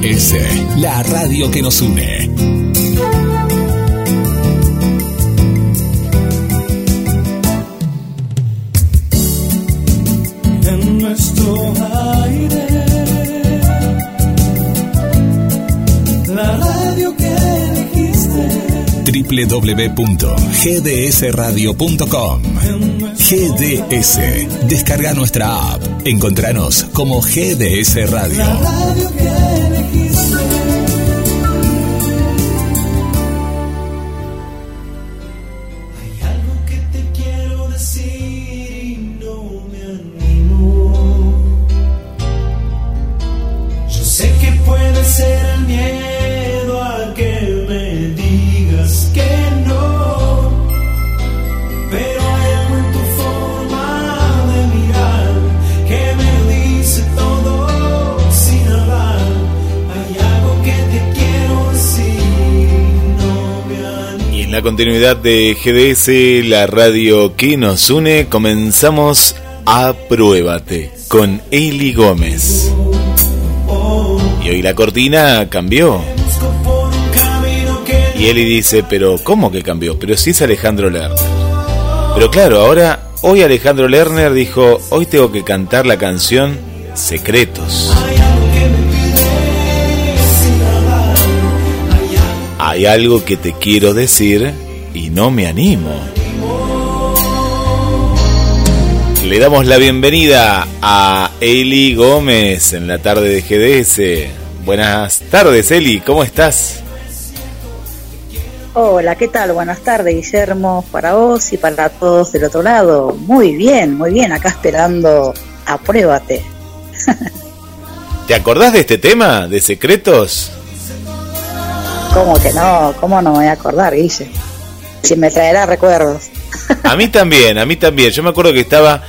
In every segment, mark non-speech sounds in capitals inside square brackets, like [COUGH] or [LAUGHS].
GDS, la radio que nos une. En nuestro aire, la radio que elegiste. www.gdsradio.com GDS. Descarga nuestra app. Encontranos como GDS Radio. Continuidad de GDS, la radio que nos une, comenzamos Apruébate con Eli Gómez. Y hoy la cortina cambió. Y Eli dice, pero ¿cómo que cambió? Pero sí es Alejandro Lerner. Pero claro, ahora, hoy Alejandro Lerner dijo, hoy tengo que cantar la canción Secretos. Hay algo que te quiero decir y no me animo. Le damos la bienvenida a Eli Gómez en la tarde de GDS. Buenas tardes, Eli, ¿cómo estás? Hola, ¿qué tal? Buenas tardes, Guillermo, para vos y para todos del otro lado. Muy bien, muy bien, acá esperando, apruébate. [LAUGHS] ¿Te acordás de este tema, de secretos? ¿Cómo que no? ¿Cómo no me voy a acordar, Guille? Si me traerá recuerdos. A mí también, a mí también. Yo me acuerdo que estaba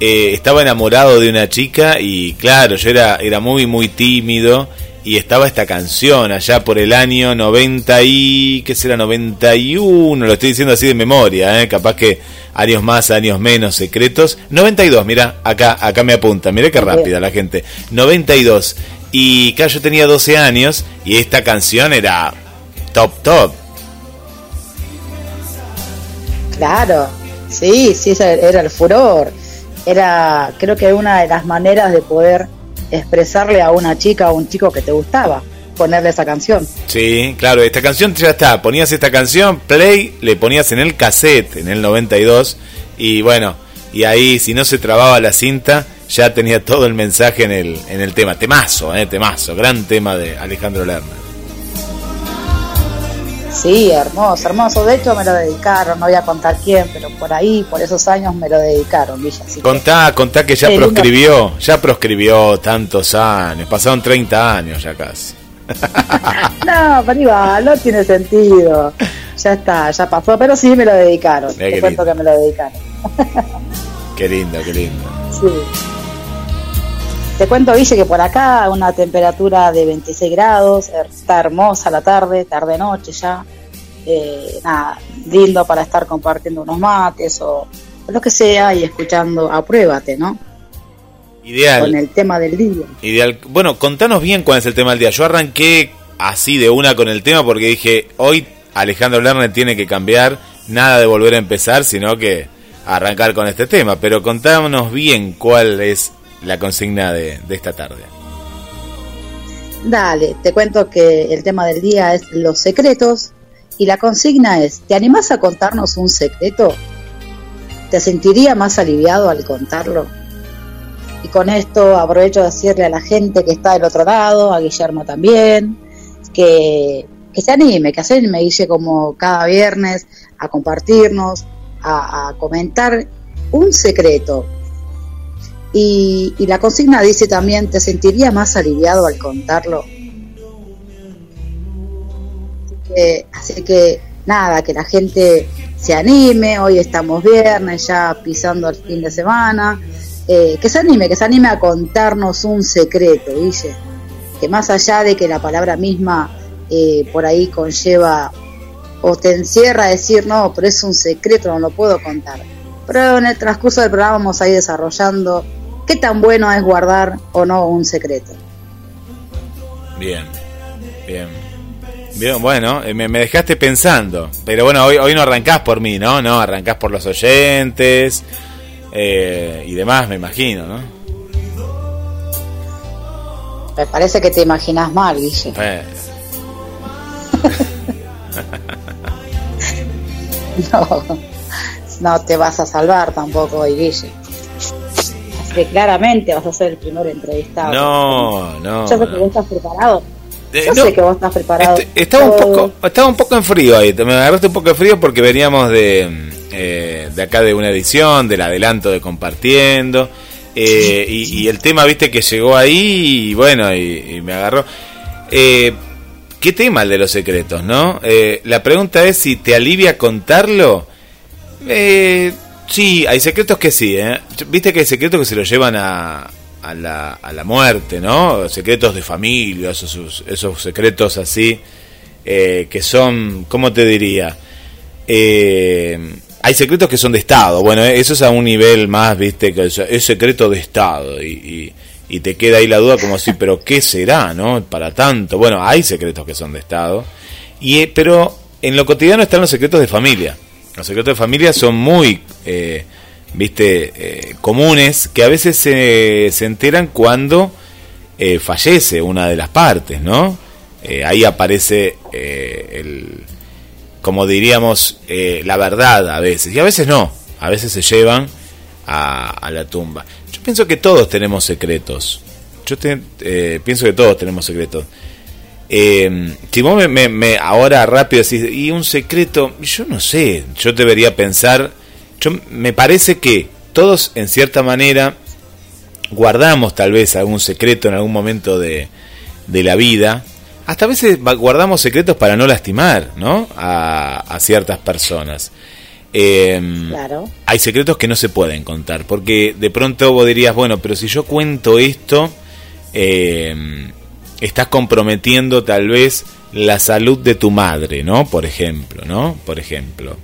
eh, estaba enamorado de una chica y claro, yo era era muy muy tímido y estaba esta canción allá por el año 90 y qué será 91, lo estoy diciendo así de memoria, ¿eh? capaz que años más, años menos, secretos. 92, mira, acá acá me apunta, mira qué rápida la gente. 92 y claro, yo tenía 12 años y esta canción era top top. Claro, sí, sí, era el furor. Era, creo que una de las maneras de poder expresarle a una chica o un chico que te gustaba, ponerle esa canción. Sí, claro, esta canción ya está. Ponías esta canción, play, le ponías en el cassette en el 92 y bueno, y ahí si no se trababa la cinta, ya tenía todo el mensaje en el, en el tema. Temazo, eh, temazo, gran tema de Alejandro Lerner. Sí, hermoso, hermoso. De hecho, me lo dedicaron, no voy a contar quién, pero por ahí, por esos años, me lo dedicaron, Villa. Así que- Contá, contá que ya Qué lindo. proscribió, ya proscribió tantos años, pasaron 30 años ya casi. [LAUGHS] No, pero igual, no tiene sentido. Ya está, ya pasó, pero sí me lo dedicaron. Mira qué Te cuento que me lo dedicaron. Qué lindo, qué lindo. Sí. Te cuento, Guille, que por acá una temperatura de 26 grados, está hermosa la tarde, tarde-noche ya. Eh, nada, lindo para estar compartiendo unos mates o lo que sea y escuchando Apruébate, ¿no? Con Ideal, el tema del día. ideal. Bueno, contanos bien cuál es el tema del día. Yo arranqué así de una con el tema porque dije, hoy Alejandro Lerner tiene que cambiar, nada de volver a empezar, sino que arrancar con este tema. Pero contámonos bien cuál es la consigna de, de esta tarde. Dale, te cuento que el tema del día es los secretos y la consigna es, ¿te animás a contarnos un secreto? ¿Te sentiría más aliviado al contarlo? Y con esto aprovecho de decirle a la gente que está del otro lado, a Guillermo también, que, que se anime, que se anime, Guille, como cada viernes, a compartirnos, a comentar un secreto. Y, y la consigna dice también, ¿te sentiría más aliviado al contarlo? Así que, así que nada, que la gente se anime, hoy estamos viernes, ya pisando el fin de semana, eh, que se anime, que se anime a contarnos un secreto, dice, que más allá de que la palabra misma eh, por ahí conlleva o te encierra a decir, no, pero es un secreto, no lo puedo contar. Pero en el transcurso del programa vamos a ir desarrollando qué tan bueno es guardar o no un secreto. Bien, bien. Bien, bueno, eh, me, me dejaste pensando. Pero bueno, hoy, hoy no arrancás por mí, ¿no? No, arrancás por los oyentes eh, y demás, me imagino, ¿no? Me parece que te imaginas mal, Guille. Eh, [LAUGHS] [LAUGHS] No, no te vas a salvar tampoco hoy, Guille. Que claramente vas a ser el primer entrevistado. no, no. Yo sé que vos estás preparado. Yo no, sé que vos estás preparado. este- estaba un poco, estaba un poco en frío ahí. Me agarraste un poco de frío porque veníamos de, eh, de acá de una edición, del adelanto de compartiendo. eh, y, y el tema, viste, que llegó ahí y bueno, y, y me agarró. Eh, ¿Qué tema el de los secretos, no? Eh, la pregunta es si te alivia contarlo. Eh, sí, hay secretos que sí, ¿eh? Viste que hay secretos que se los llevan a, a, la, a la muerte, ¿no? Secretos de familia, esos, esos secretos así, eh, que son, ¿cómo te diría? Eh, hay secretos que son de Estado, bueno, eh, eso es a un nivel más, viste, que es, secreto de Estado y, y, y te queda ahí la duda como si, pero ¿qué será, no? Para tanto, bueno, hay secretos que son de Estado, y, eh, pero en lo cotidiano están los secretos de familia. Los secretos de familia son muy, eh, viste, eh, comunes, que a veces se, se enteran cuando eh, fallece una de las partes, ¿no? Eh, ahí aparece eh, el, como diríamos, eh, la verdad a veces, y a veces no, a veces se llevan a, a la tumba. Yo pienso que todos tenemos secretos, yo te- pienso que todos tenemos secretos. Eh, si vos me, me- me- ahora rápido decís, y un secreto, yo no sé, yo debería pensar, yo me parece que todos en cierta manera guardamos tal vez algún secreto en algún momento de, de la vida, hasta a veces guardamos secretos para no lastimar, ¿no? A, a ciertas personas. Eh, Claro. hay secretos que no se pueden contar, porque de pronto vos dirías, bueno, pero si yo cuento esto, eh, estás comprometiendo tal vez la salud de tu madre, ¿no? Por ejemplo, ¿no? Por ejemplo.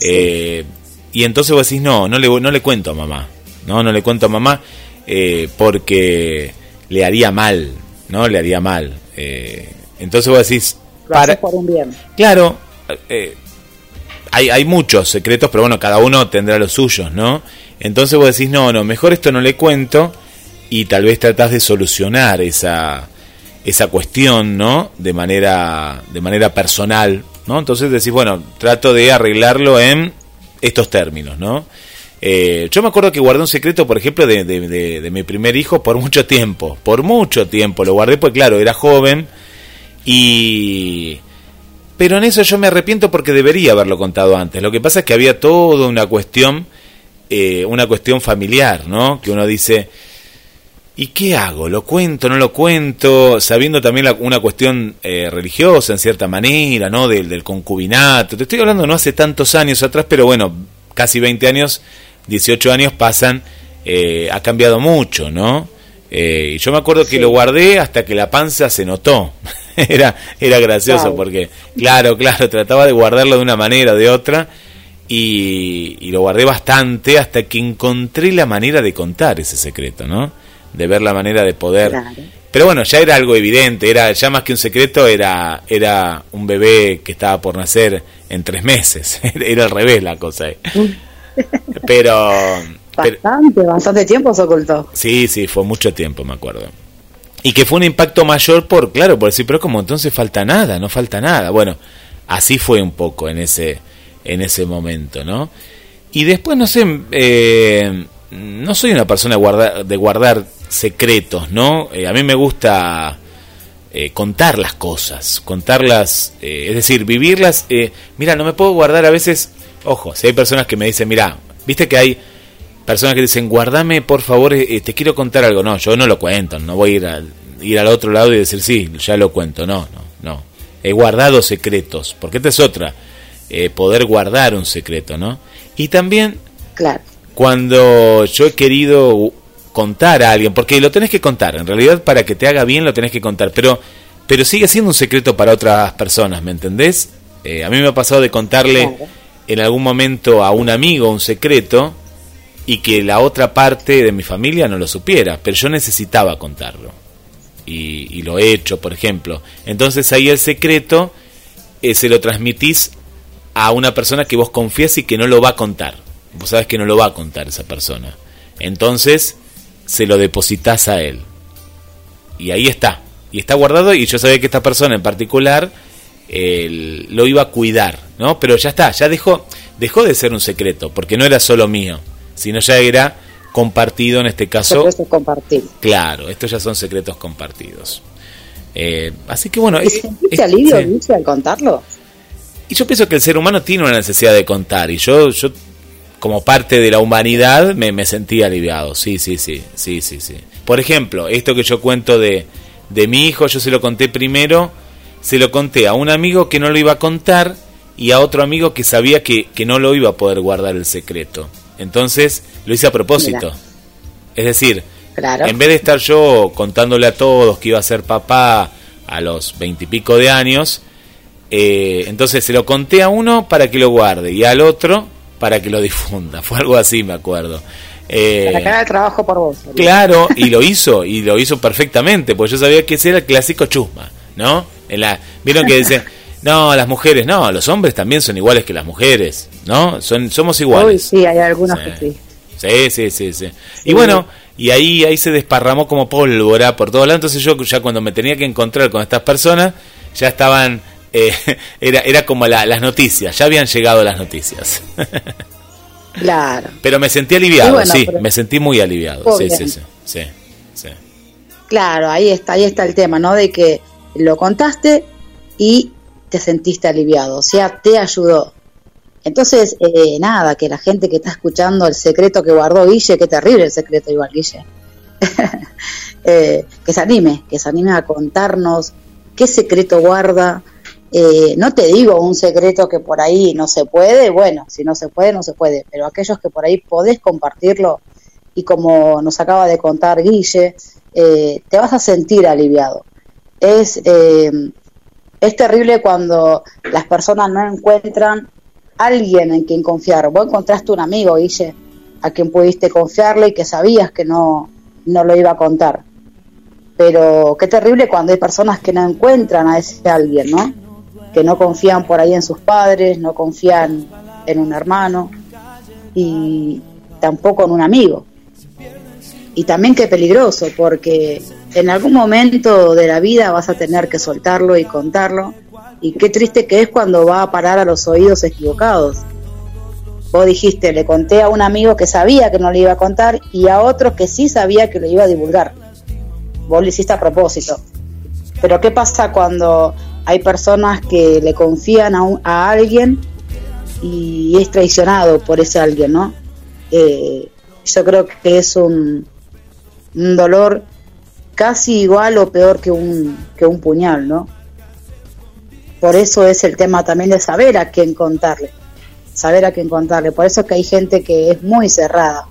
Eh, y entonces vos decís, no, no le, no le cuento a mamá, no, no le cuento a mamá eh, porque le haría mal, ¿no? Le haría mal. Eh, entonces vos decís, para, por un bien. Claro, hay, hay muchos secretos, pero bueno, cada uno tendrá los suyos, ¿no? Entonces vos decís, no, no, mejor esto no le cuento y tal vez tratás de solucionar esa, esa cuestión, ¿no? De manera, de manera personal, ¿no? Entonces decís, bueno, trato de arreglarlo en estos términos, ¿no? Eh, yo me acuerdo que guardé un secreto, por ejemplo, de, de- de- de mi primer hijo por mucho tiempo, por mucho tiempo, lo guardé porque claro, era joven y... Pero en eso yo me arrepiento porque debería haberlo contado antes. Lo que pasa es que había toda una cuestión, eh, una cuestión familiar, ¿no? Que uno dice, ¿y qué hago? ¿Lo cuento? ¿No lo cuento? Sabiendo también la- una cuestión eh, religiosa en cierta manera, ¿no? Del, del concubinato. Te estoy hablando no hace tantos años atrás, pero bueno, casi 20 años, 18 años pasan, eh, ha cambiado mucho, ¿no? Eh, y yo me acuerdo que lo guardé hasta que la panza se notó. [LAUGHS] era, era gracioso Claro. porque, claro, claro, trataba de guardarlo de una manera o de otra y, y lo guardé bastante hasta que encontré la manera de contar ese secreto, ¿no? De ver la manera de poder. Claro. Pero bueno, ya era algo evidente, era ya más que un secreto, era, era un bebé que estaba por nacer en tres meses. [LAUGHS] era al revés la cosa. eh. [LAUGHS] Pero, pero, Bastante, bastante tiempo se ocultó. Sí, sí, fue mucho tiempo, me acuerdo. Y que fue un impacto mayor por, claro, por decir, pero como entonces falta nada, no falta nada. Bueno, así fue un poco en ese, en ese momento, ¿no? Y después, no sé, eh, no soy una persona guarda- de guardar secretos, ¿no? Eh, a mí me gusta eh, contar las cosas, contarlas, eh, es decir, vivirlas. mira, no me puedo guardar a veces, ojo, si hay personas que me dicen, mira, viste que hay personas que dicen, guardame por favor, te quiero contar algo. No, yo no lo cuento, no voy a ir al, ir al otro lado y decir, sí, ya lo cuento. No, no, no. He guardado secretos, porque esta es otra, poder guardar un secreto, ¿no? Y también Claro. cuando yo he querido contar a alguien, porque lo tenés que contar, en realidad para que te haga bien lo tenés que contar, pero, pero sigue siendo un secreto para otras personas, ¿me entendés? Eh, a mí me ha pasado de contarle en algún momento a un amigo un secreto y que la otra parte de mi familia no lo supiera, pero yo necesitaba contarlo. y, lo he hecho, por ejemplo. Entonces ahí el secreto eh, se lo transmitís a una persona que vos confías y que no lo va a contar. Vos sabes que no lo va a contar esa persona. Entonces se lo depositas a él. Y ahí está. Y está guardado y yo sabía que esta persona en particular lo iba a cuidar, ¿no? Pero ya está, ya dejó, dejó de ser un secreto, porque no era solo mío, sino ya era compartido en este caso. Secretos compartidos. Claro, estos ya son secretos compartidos. Eh, así que bueno. ¿Y sentiste alivio, al contarlo? Y yo pienso que el ser humano tiene una necesidad de contar, y yo, yo como parte de la humanidad me, me sentí aliviado, sí, sí, sí, sí, sí, sí. Por ejemplo, esto que yo cuento de, de mi hijo, yo se lo conté primero se lo conté a un amigo que no lo iba a contar y a otro amigo que sabía que, no lo iba a poder guardar el secreto. Entonces lo hice a propósito. Es decir, en vez de estar yo contándole a todos que iba a ser papá a los veintipico de años, eh, entonces se lo conté a uno para que lo guarde y al otro para que lo difunda. [LAUGHS] Fue algo así, me acuerdo. Eh, para que haga el trabajo por vos. Claro, y lo hizo, y lo hizo perfectamente, porque yo sabía que ese era el clásico chusma, ¿no? En la, Vieron que dicen, [LAUGHS] no, las mujeres, no, los hombres también son iguales que las mujeres, ¿no? Son, somos iguales. sí, hay algunos que sí. Sí, sí, sí, sí. Y bueno, y ahí, ahí se desparramó como pólvora por todos lados. Entonces yo ya cuando me tenía que encontrar con estas personas, ya estaban, eh, [LAUGHS] era, era como las noticias, ya habían llegado las noticias. [LAUGHS] Claro. Pero me sentí aliviado, sí, me sentí muy aliviado. Sí, sí, sí, sí, sí. Claro, ahí está, ahí está el tema, ¿no? De que lo contaste y te sentiste aliviado, o sea, te ayudó. Entonces, eh, nada, que la gente que está escuchando el secreto que guardó Guille, qué terrible el secreto igual, Guille, [LAUGHS] eh, que se anime, que se anime a contarnos qué secreto guarda. Eh, no te digo un secreto que por ahí no se puede, bueno, si no se puede, no se puede, pero aquellos que por ahí podés compartirlo y como nos acaba de contar Guille, te vas a sentir aliviado es, eh, es terrible cuando las personas no encuentran alguien en quien confiar. Vos encontraste un amigo, Guille, a quien pudiste confiarle y que sabías que no, no lo iba a contar. Pero qué terrible cuando hay personas que no encuentran a ese alguien, ¿no? Que no confían por ahí en sus padres, no confían en un hermano y tampoco en un amigo. Y también qué peligroso, porque en algún momento de la vida vas a tener que soltarlo y contarlo. Y qué triste que es cuando va a parar a los oídos equivocados. Vos dijiste, le conté a un amigo que sabía que no le iba a contar y a otro que sí sabía que lo iba a divulgar. Vos lo hiciste a propósito. Pero ¿qué pasa cuando hay personas que le confían a, a alguien y es traicionado por ese alguien, ¿no? Eh, yo creo que es un, un dolor casi igual o peor que un, que un puñal, ¿no? Por eso es el tema también de saber a quién contarle, saber a quién contarle. Por eso es que hay gente que es muy cerrada.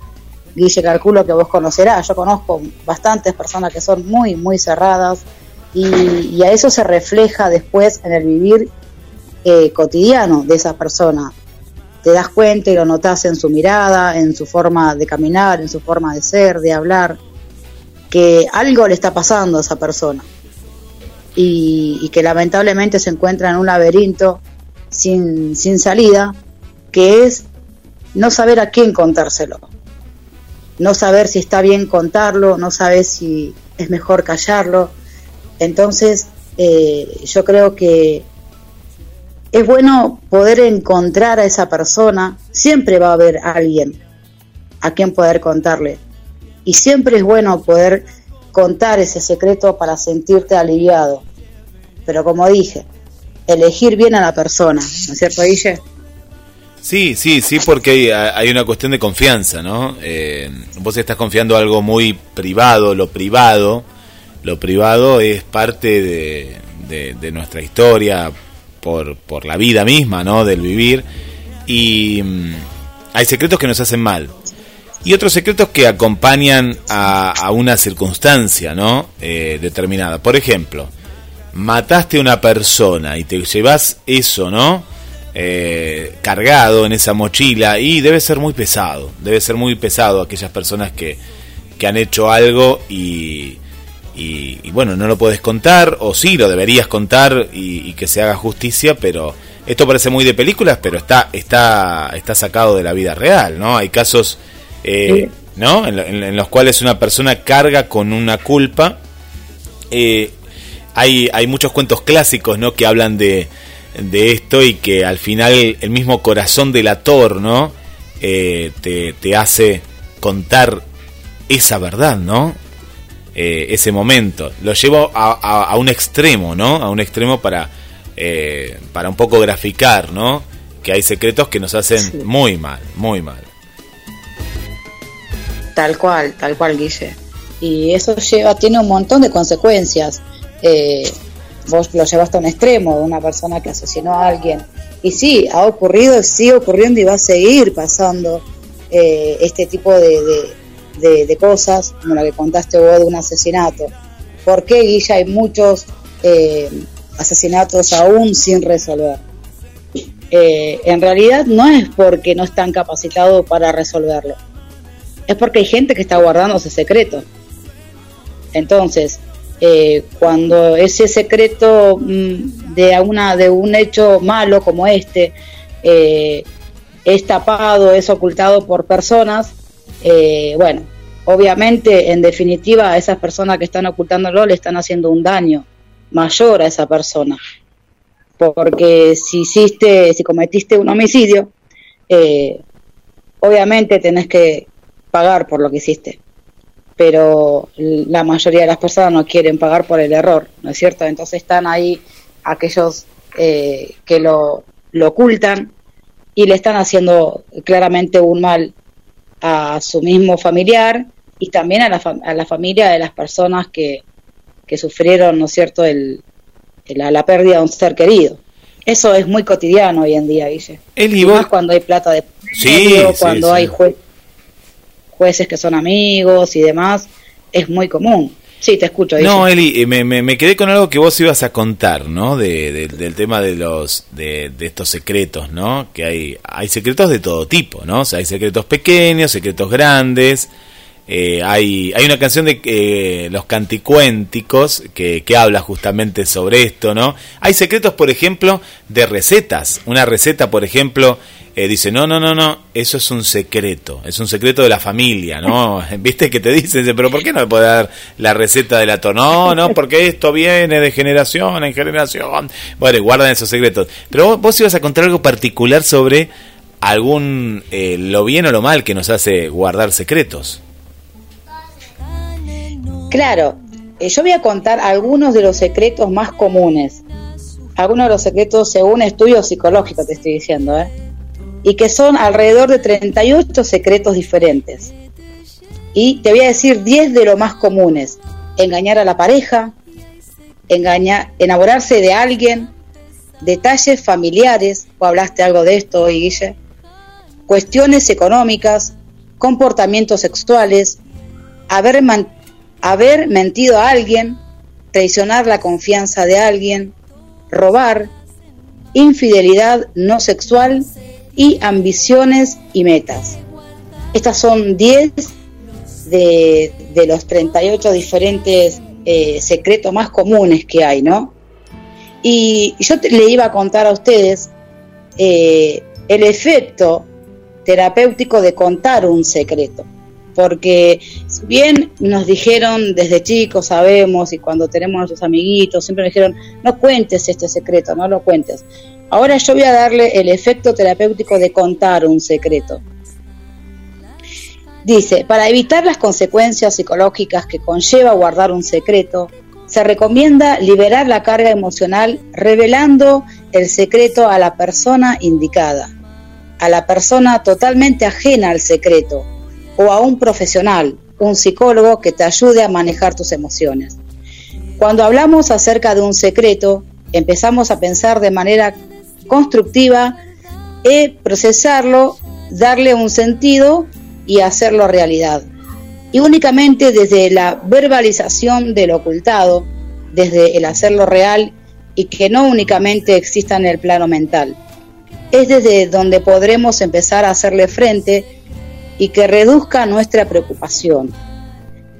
Guille, calculo que vos conocerás, yo conozco bastantes personas que son muy, muy cerradas y, a eso se refleja después en el vivir eh, cotidiano de esa persona. Te das cuenta y lo notas en su mirada, en su forma de caminar, en su forma de ser, de hablar que algo le está pasando a esa persona y, que lamentablemente se encuentra en un laberinto sin, sin salida, que es no saber a quién contárselo, no saber si está bien contarlo, no saber si es mejor callarlo. Entonces, eh, yo creo que es bueno poder encontrar a esa persona, siempre va a haber alguien a quien poder contarle, y siempre es bueno poder contar ese secreto para sentirte aliviado. Pero como dije, elegir bien a la persona, ¿no es cierto, Guille? Sí, sí, sí, porque hay, una cuestión de confianza, ¿no? Eh, vos estás confiando algo muy privado, lo privado, lo privado es parte de, nuestra historia por, por, la vida misma, ¿no? Del vivir. Y mm, hay secretos que nos hacen mal y otros secretos que acompañan a, una circunstancia ¿no? Eh, determinada. Por ejemplo, mataste a una persona y te llevas eso, ¿no? Eh, cargado en esa mochila y debe ser muy pesado, debe ser muy pesado aquellas personas que, que han hecho algo y, y, bueno, no lo puedes contar, o sí, lo deberías contar y, que se haga justicia, pero esto parece muy de películas, pero está, está, está sacado de la vida real, ¿no? Hay casos, eh, ¿no? En, los cuales una persona carga con una culpa. Eh, hay, hay muchos cuentos clásicos, ¿no? Que hablan de, de esto y que al final el mismo corazón del ator, ¿no? Eh, te, te hace contar esa verdad, ¿no? Eh, ese momento. Lo llevo a, un extremo, ¿no? A un extremo para, eh, para un poco graficar, ¿no? Que hay secretos que nos hacen muy mal, muy mal. Tal cual, tal cual, Guille. Y eso lleva, tiene un montón de consecuencias. Eh, vos lo llevaste a un extremo de una persona que asesinó a alguien. Y sí, ha ocurrido, sigue ocurriendo y va a seguir pasando este tipo de de, cosas, como la que contaste vos de un asesinato. ¿Por qué, Guilla, hay muchos eh, asesinatos aún sin resolver? Eh, en realidad no es porque no están capacitados para resolverlo, es porque hay gente que está guardando ese secreto. Entonces, eh, cuando ese secreto mm, de, una, de un hecho malo como este es tapado, es ocultado por personas, eh, bueno, obviamente, en definitiva, a esas personas que están ocultándolo le están haciendo un daño mayor a esa persona. Porque si hiciste, si cometiste un homicidio, eh, obviamente tenés que pagar por lo que hiciste. Pero la mayoría de las personas no quieren pagar por el error, ¿no es cierto? Entonces están ahí aquellos eh, que lo, lo ocultan y le están haciendo claramente un mal a su mismo familiar y también a la, a la familia de las personas que, que sufrieron, ¿no es cierto?, el, la, pérdida de un ser querido. Eso es muy cotidiano hoy en día, dice. y más cuando hay plata de sí, cuando hay jueces que son amigos y demás, es muy común. Sí, te escucho. No, Eli, eh, me, me, quedé con algo que vos ibas a contar, ¿no? De, del tema de los de, estos secretos, ¿no? Que hay hay secretos de todo tipo, ¿no? O sea, hay secretos pequeños, secretos grandes. Eh, hay, hay una canción de eh, los canticuénticos que, que habla justamente sobre esto, ¿no? Hay secretos, por ejemplo, de recetas. Una receta, por ejemplo, eh, dice, no, no, no, no, eso es un secreto, es un secreto de la familia, ¿no? [LAUGHS] ¿Viste que te dicen, pero ¿por qué no me puede dar la receta del atón? No, no, porque esto viene de generación en generación. Bueno, guardan esos secretos. Pero vos, vos ibas a contar algo particular sobre algún, eh, lo bien o lo mal que nos hace guardar secretos. Claro, eh, yo voy a contar algunos de los secretos más comunes. Algunos de los secretos según estudios psicológicos, te estoy diciendo, ¿eh? Y que son alrededor de 38 secretos diferentes. Y te voy a decir 10 de los más comunes. Engañar a la pareja, engañar, enamorarse de alguien, detalles familiares, o hablaste algo de esto hoy, Guille, cuestiones económicas, comportamientos sexuales, haber, haber mentido a alguien, traicionar la confianza de alguien, robar, infidelidad no sexual y ambiciones y metas. Estas son 10 de, los 38 diferentes eh, secretos más comunes que hay, ¿no? Y yo le iba a contar a ustedes eh, el efecto terapéutico de contar un secreto. Porque si bien nos dijeron desde chicos, sabemos, y cuando tenemos a nuestros amiguitos, siempre nos dijeron, no cuentes este secreto, no lo cuentes. Ahora yo voy a darle el efecto terapéutico de contar un secreto. Dice, para evitar las consecuencias psicológicas que conlleva guardar un secreto, se recomienda liberar la carga emocional revelando el secreto a la persona indicada, a la persona totalmente ajena al secreto o a un profesional, un psicólogo que te ayude a manejar tus emociones. Cuando hablamos acerca de un secreto, empezamos a pensar de manera constructiva es procesarlo, darle un sentido y hacerlo realidad. Y únicamente desde la verbalización del ocultado, desde el hacerlo real y que no únicamente exista en el plano mental. Es desde donde podremos empezar a hacerle frente y que reduzca nuestra preocupación.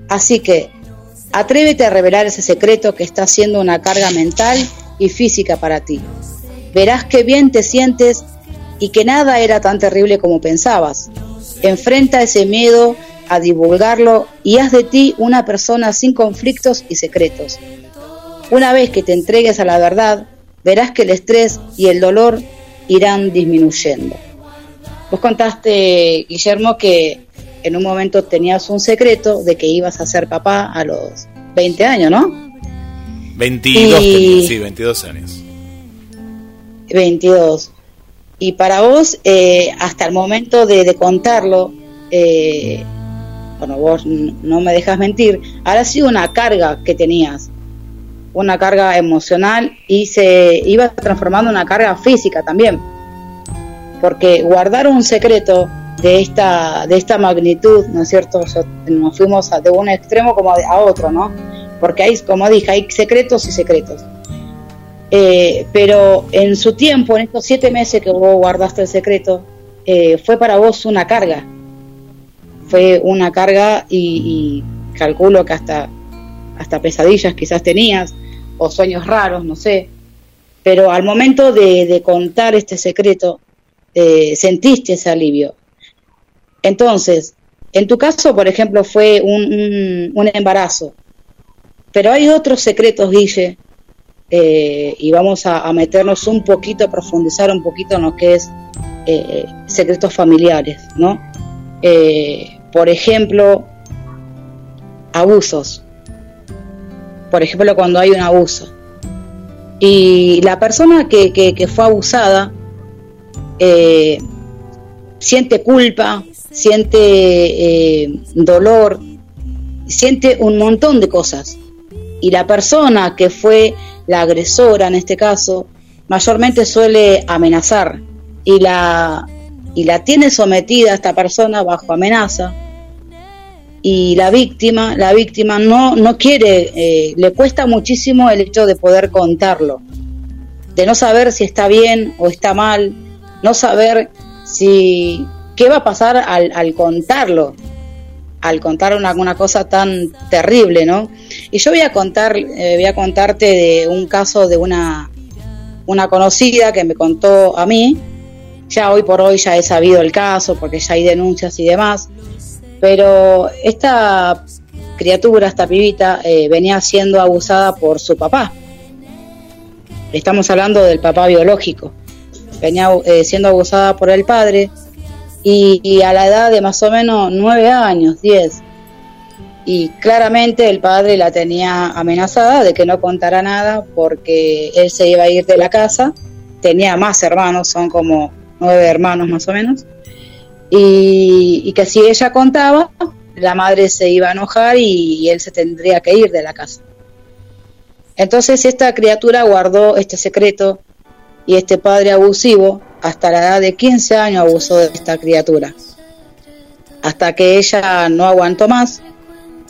Así que Atrévete a revelar ese secreto que está siendo una carga mental y física para ti. Verás qué bien te sientes y que nada era tan terrible como pensabas. Enfrenta ese miedo a divulgarlo y haz de ti una persona sin conflictos y secretos. Una vez que te entregues a la verdad, verás que el estrés y el dolor irán disminuyendo. Vos contaste, Guillermo, que en un momento tenías un secreto de que ibas a ser papá a los 20 años, ¿no? 22, sí, 22 años. 22. Y para vos, eh, hasta el momento de, contarlo, eh, bueno, vos no me dejas mentir, ha sido una carga que tenías, una carga emocional y se iba transformando en una carga física también. Porque guardar un secreto de esta, de esta magnitud, ¿no es cierto? nos fuimos de un extremo como a otro, ¿no? Porque hay, como dije, hay secretos y secretos. Eh, pero en su tiempo, en estos siete meses que vos guardaste el secreto, eh, fue para vos una carga. Fue una carga y, calculo que hasta, hasta pesadillas quizás tenías o sueños raros, no sé. Pero al momento de, contar este secreto, eh, sentiste ese alivio. Entonces, en tu caso, por ejemplo, fue un, un embarazo. Pero hay otros secretos, Guille, eh, y vamos a, meternos un poquito, a profundizar un poquito en lo que es eh, secretos familiares, ¿no? Eh, por ejemplo, abusos. Por ejemplo, cuando hay un abuso. Y la persona que, que fue abusada siente culpa, siente dolor, siente un montón de cosas. Y la persona que fue la agresora en este caso, mayormente suele amenazar y la, y la tiene sometida a esta persona bajo amenaza y la víctima, la víctima no, no quiere, eh, le cuesta muchísimo el hecho de poder contarlo, de no saber si está bien o está mal, no saber si qué va a pasar al, al contarlo, al contar una, cosa tan terrible, ¿no? Y yo voy a contar, eh, voy a contarte de un caso de una, una conocida que me contó a mí. Ya hoy por hoy ya he sabido el caso porque ya hay denuncias y demás. Pero esta criatura, esta pibita, eh, venía siendo abusada por su papá. Estamos hablando del papá biológico. Venía eh, siendo abusada por el padre y, a la edad de más o menos nueve años, diez. Y claramente el padre la tenía amenazada de que no contara nada porque él se iba a ir de la casa. Tenía más hermanos, son como nueve hermanos más o menos. Y, que si ella contaba, la madre se iba a enojar y, él se tendría que ir de la casa. Entonces esta criatura guardó este secreto y este padre abusivo hasta la edad de 15 años abusó de esta criatura. Hasta que ella no aguantó más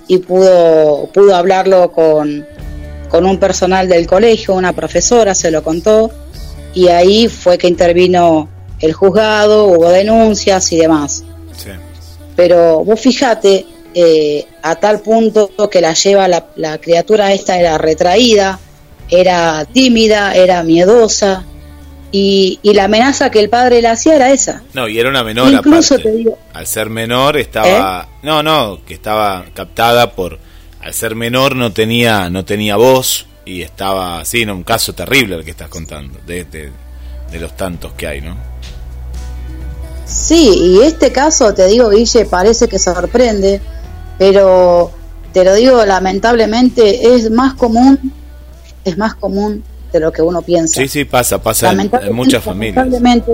y pudo, pudo hablarlo con, con un personal del colegio, una profesora, se lo contó, y ahí fue que intervino el juzgado, hubo denuncias y demás. Pero vos fíjate, eh, a tal punto que la lleva la, la criatura esta era retraída, era tímida, era miedosa, y, la amenaza que el padre le hacía era esa. No, y era una menor Incluso Te digo, al ser menor estaba... ¿Eh? No, no, que estaba captada por... Al ser menor no tenía, no tenía voz y estaba así, en un caso terrible el que estás contando, de, de, de los tantos que hay, ¿no? Sí, y este caso, te digo, Guille, parece que sorprende, pero te lo digo, lamentablemente es más común, es más común de lo que uno piensa. Sí, sí, pasa, pasa en, muchas familias. Lamentablemente,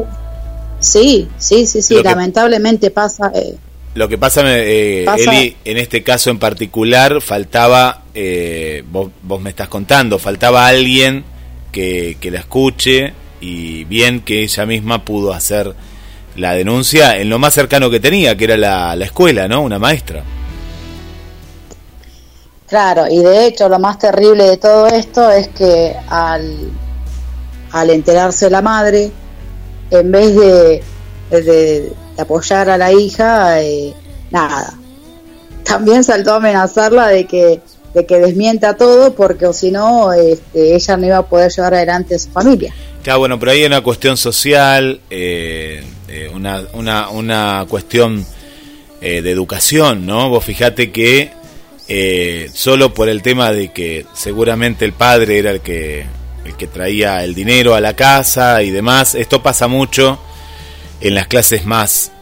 sí, sí, sí, sí, lamentablemente pasa. Eh, lo que pasa, eh, Eli, en este caso en particular, faltaba, eh, vos, vos, me estás contando, faltaba alguien que, que la escuche y bien que ella misma pudo hacer la denuncia en lo más cercano que tenía, que era la, la escuela, ¿no? Una maestra. Claro, y de hecho lo más terrible de todo esto es que al, al enterarse la madre, en vez de, de, apoyar a la hija, eh, nada. También saltó a amenazarla de que de que desmienta todo porque o si no este, ella no iba a poder llevar adelante su familia. Claro, bueno, pero ahí hay una cuestión social, eh, eh, una, una, una cuestión eh, de educación, ¿no? Vos fijate que solo por el tema de que seguramente el padre era el que, el que traía el dinero a la casa y demás, esto pasa mucho en las clases más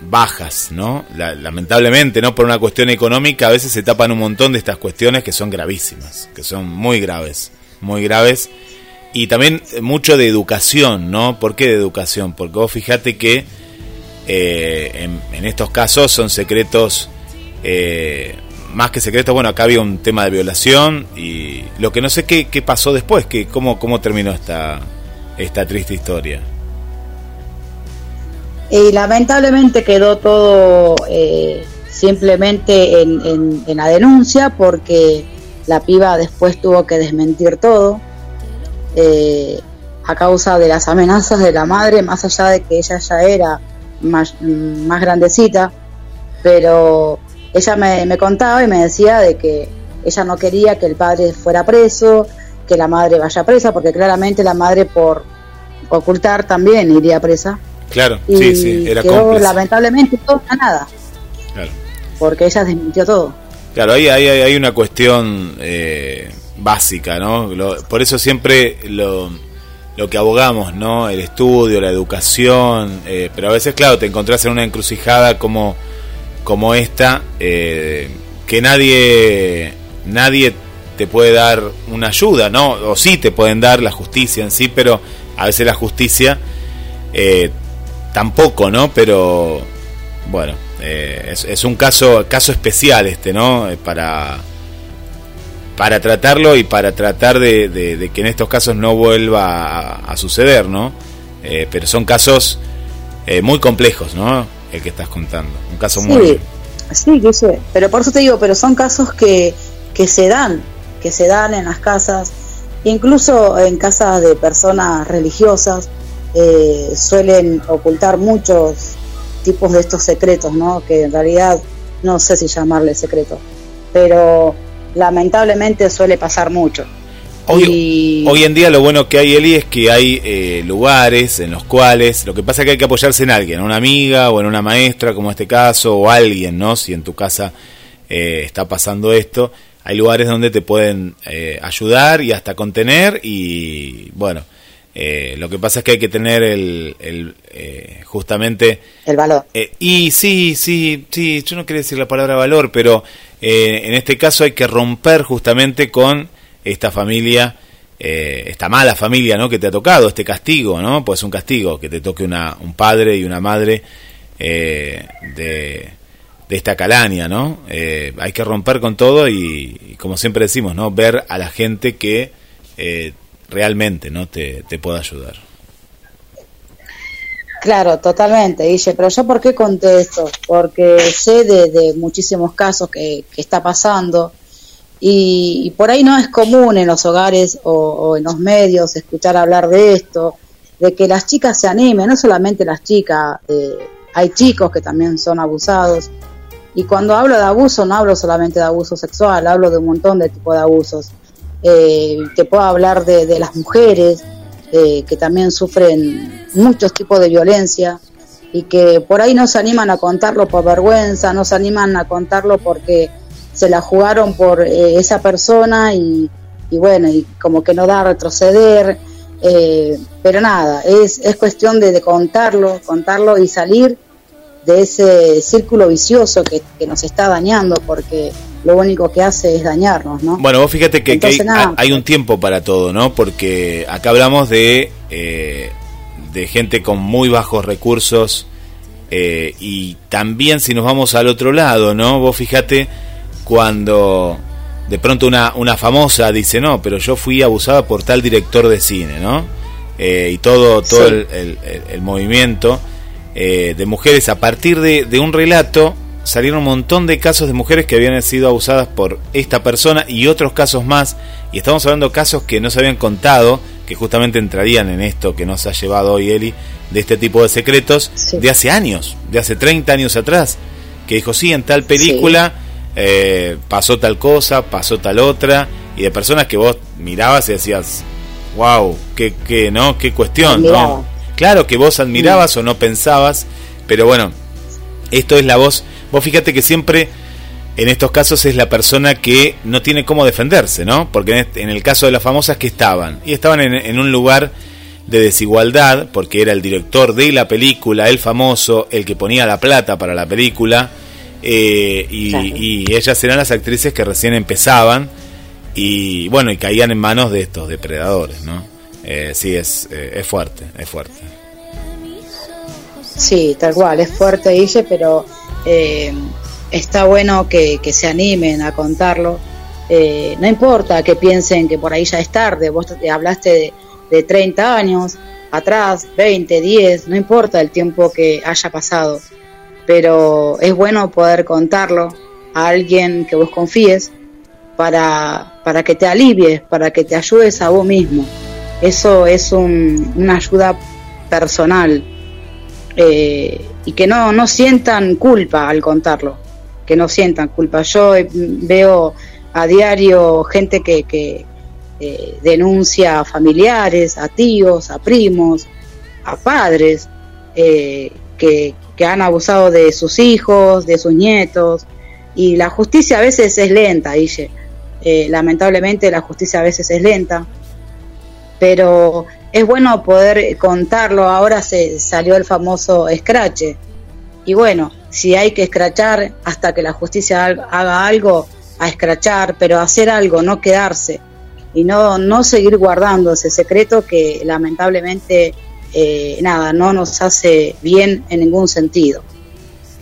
bajas, ¿no? lamentablemente, ¿no? Por una cuestión económica, a veces se tapan un montón de estas cuestiones que son gravísimas, que son muy graves, muy graves. Y también mucho de educación, ¿no? ¿Por qué de educación? Porque vos fijate que eh, en, estos casos son secretos, eh, más que secretos, bueno, acá había un tema de violación y lo que no sé qué, qué pasó después, que, cómo, cómo terminó esta, esta triste historia. Y lamentablemente quedó todo eh, simplemente en, la denuncia porque la piba después tuvo que desmentir todo eh, a causa de las amenazas de la madre, más allá de que ella ya era más, más grandecita, pero ella me, me contaba y me decía de que ella no quería que el padre fuera preso, que la madre vaya presa, porque claramente la madre por ocultar también iría presa. Claro, sí, sí, era quedó, lamentablemente todo nada. Claro. Porque ella desmintió todo. Claro, ahí, hay hay una cuestión eh, básica, ¿no? por eso siempre lo, lo que abogamos, ¿no? El estudio, la educación, eh, pero a veces, claro, te encontrás en una encrucijada como, como esta, eh, que nadie, nadie te puede dar una ayuda, ¿no? O sí te pueden dar la justicia en sí, pero a veces la justicia eh, tampoco, ¿no? Pero bueno, eh, es, un caso caso especial este, ¿no? Eh, para para tratarlo y para tratar de, que en estos casos no vuelva a, suceder, ¿no? Pero son casos muy complejos, ¿no? El que estás contando, un caso muy sí, que sé, pero por eso te digo, pero son casos que que se dan, que se dan en las casas, incluso en casas de personas religiosas eh, suelen ocultar muchos tipos de estos secretos, ¿no? Que en realidad no sé si llamarle secreto, pero lamentablemente suele pasar mucho. Hoy, hoy en día lo bueno que hay, Eli, es que hay eh, lugares en los cuales, lo que pasa es que hay que apoyarse en alguien, en una amiga o en una maestra, como este caso, o alguien, ¿no? Si en tu casa eh, está pasando esto, hay lugares donde te pueden ayudar y hasta contener y, bueno, eh, lo que pasa es que hay que tener el, eh, justamente el valor. Eh, y sí, sí, sí, yo no quería decir la palabra valor, pero en este caso hay que romper justamente con esta familia, esta mala familia, ¿no? Que te ha tocado, este castigo, ¿no? Pues es un castigo que te toque una, un padre y una madre de, de esta calaña, ¿no? hay que romper con todo y, como siempre decimos, ¿no? Ver a la gente que realmente no te, te pueda ayudar. Claro, totalmente, Guille, pero yo por qué conté esto? Porque sé de, muchísimos casos que, está pasando y, por ahí no es común en los hogares o, en los medios escuchar hablar de esto, de que las chicas se animen, no solamente las chicas, eh, hay chicos que también son abusados. Y cuando hablo de abuso no hablo solamente de abuso sexual, hablo de un montón de tipos de abusos. Eh, te puedo hablar de, las mujeres eh, que también sufren muchos tipos de violencia y que por ahí no se animan a contarlo por vergüenza, no se animan a contarlo porque se la jugaron por eh, esa persona y, bueno, y como que no da a retroceder, eh, pero nada, es, es cuestión de, de, contarlo, contarlo y salir de ese círculo vicioso que, que nos está dañando porque lo único que hace es dañarnos, ¿no? Bueno, vos fíjate que, hay, un tiempo para todo, ¿no? Porque acá hablamos de, eh, de gente con muy bajos recursos eh, y también si nos vamos al otro lado, ¿no? Vos fíjate cuando de pronto una, una famosa dice, no, pero yo fui abusada por tal director de cine, ¿no? Eh, y todo, todo el, el, movimiento de mujeres a partir de, de un relato salieron un montón de casos de mujeres que habían sido abusadas por esta persona y otros casos más. Y estamos hablando de casos que no se habían contado, que justamente entrarían en esto que nos ha llevado hoy Eli, de este tipo de secretos, de hace años, de hace 30 años atrás, que dijo, sí, en tal película eh, pasó tal cosa, pasó tal otra, y de personas que vos mirabas y decías, wow, qué, qué, ¿no? qué cuestión, ¿no? Claro que vos admirabas o no pensabas, pero bueno, esto es la voz. Vos fíjate que siempre en estos casos es la persona que no tiene cómo defenderse, ¿no? Porque en el caso de las famosas que estaban, y estaban en, un lugar de desigualdad, porque era el director de la película, el famoso, el que ponía la plata para la película, eh, y, ellas eran las actrices que recién empezaban, y bueno, y caían en manos de estos depredadores, ¿no? Eh, sí, es, eh, es fuerte, es fuerte. Sí, tal cual, es fuerte, dice, pero eh, está bueno que, se animen a contarlo. Eh, no importa que piensen que por ahí ya es tarde, vos te hablaste de, de 30 años atrás, 20, 10, no importa el tiempo que haya pasado, pero es bueno poder contarlo a alguien que vos confíes para, para que te alivies, para que te ayudes a vos mismo. Eso es una ayuda personal eh, y que no, no sientan culpa al contarlo que no sientan culpa. Yo eh, veo a diario gente que, que eh, denuncia a familiares, a tíos, a primos, a padres que, han abusado de sus hijos, de sus nietos, y la justicia a veces es lenta, dice. lamentablemente la justicia a veces es lenta, pero es bueno poder contarlo. Ahora se salió el famoso escrache, y bueno, si hay que escrachar hasta que la justicia haga algo, a escrachar, pero hacer algo, no quedarse y no, no seguir guardando ese secreto que lamentablemente eh, nada, no nos hace bien en ningún sentido.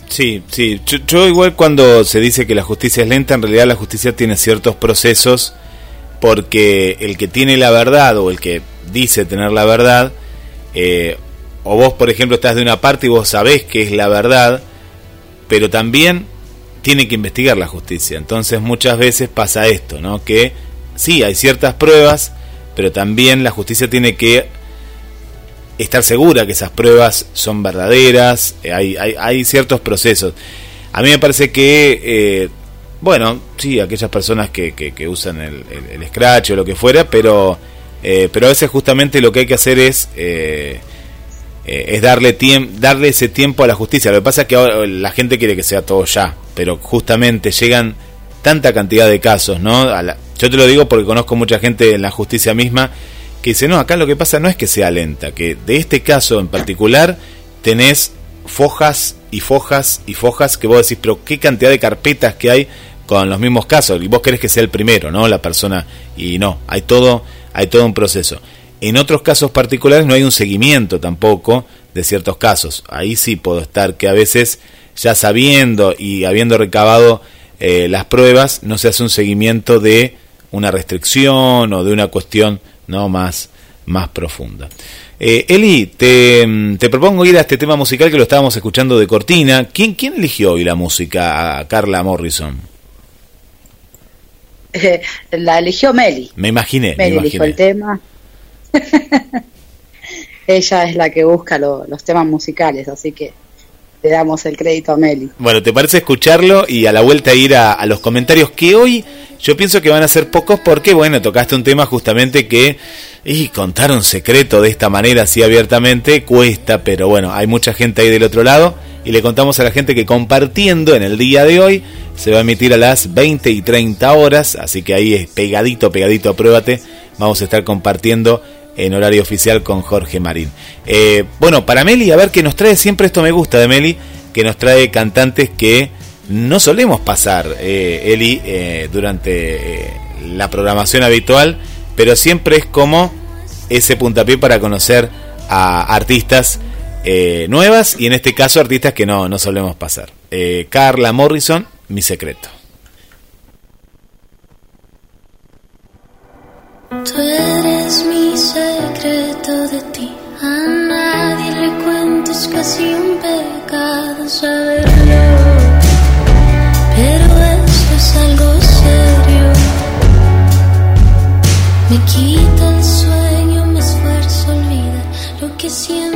Sí, sí, yo, igual cuando se dice que la justicia es lenta, en realidad la justicia tiene ciertos procesos porque el que tiene la verdad o el que dice tener la verdad, eh, o vos, por ejemplo, estás de una parte y vos sabés que es la verdad, pero también tiene que investigar la justicia. Entonces muchas veces pasa esto, ¿no? Que sí, hay ciertas pruebas, pero también la justicia tiene que estar segura que esas pruebas son verdaderas, eh, hay, hay, ciertos procesos. A mí me parece que, eh, bueno, sí, aquellas personas que, que, usan el, el, scratch o lo que fuera, pero, eh, pero a veces justamente lo que hay que hacer es eh, es darle, darle ese tiempo a la justicia. Lo que pasa es que ahora la gente quiere que sea todo ya, pero justamente llegan tanta cantidad de casos, ¿no? yo te lo digo porque conozco mucha gente en la justicia misma que dice, no, acá lo que pasa no es que sea lenta, que de este caso en particular tenés fojas y fojas y fojas que vos decís, pero qué cantidad de carpetas que hay con los mismos casos y vos querés que sea el primero, ¿no? La persona y no, hay todo hay todo un proceso. En otros casos particulares no hay un seguimiento tampoco de ciertos casos. Ahí sí puedo estar que a veces ya sabiendo y habiendo recabado eh, las pruebas no se hace un seguimiento de una restricción o de una cuestión no más más profunda. Eh, Eli, te, te, propongo ir a este tema musical que lo estábamos escuchando de cortina. ¿Quién, quién eligió hoy la música a Carla Morrison? la eligió Meli. Me imaginé. Meli eligió el tema. [LAUGHS] Ella es la que busca los temas musicales, así que le damos el crédito a Meli. Bueno, ¿te parece escucharlo y a la vuelta ir a, los comentarios que hoy yo pienso que van a ser pocos porque, bueno, tocaste un tema justamente que y contar un secreto de esta manera así abiertamente cuesta, pero bueno, hay mucha gente ahí del otro lado y le contamos a la gente que compartiendo en el día de hoy se va a emitir a las 20 y 30 horas, así que ahí es pegadito, pegadito, apruébate, vamos a estar compartiendo en horario oficial con Jorge Marín. Eh, bueno, para Meli, a ver qué nos trae, siempre esto me gusta de Meli, que nos trae cantantes que no solemos pasar, eh, Eli, eh, durante la programación habitual, pero siempre es como ese puntapié para conocer a artistas nuevas y en este caso artistas que no, no solemos pasar. Carla Morrison, Mi Secreto. Secreto de ti. A nadie le cuento, es casi un pecado saberlo. Pero esto es algo serio. Me quita el sueño, me esfuerzo a olvidar lo que siento,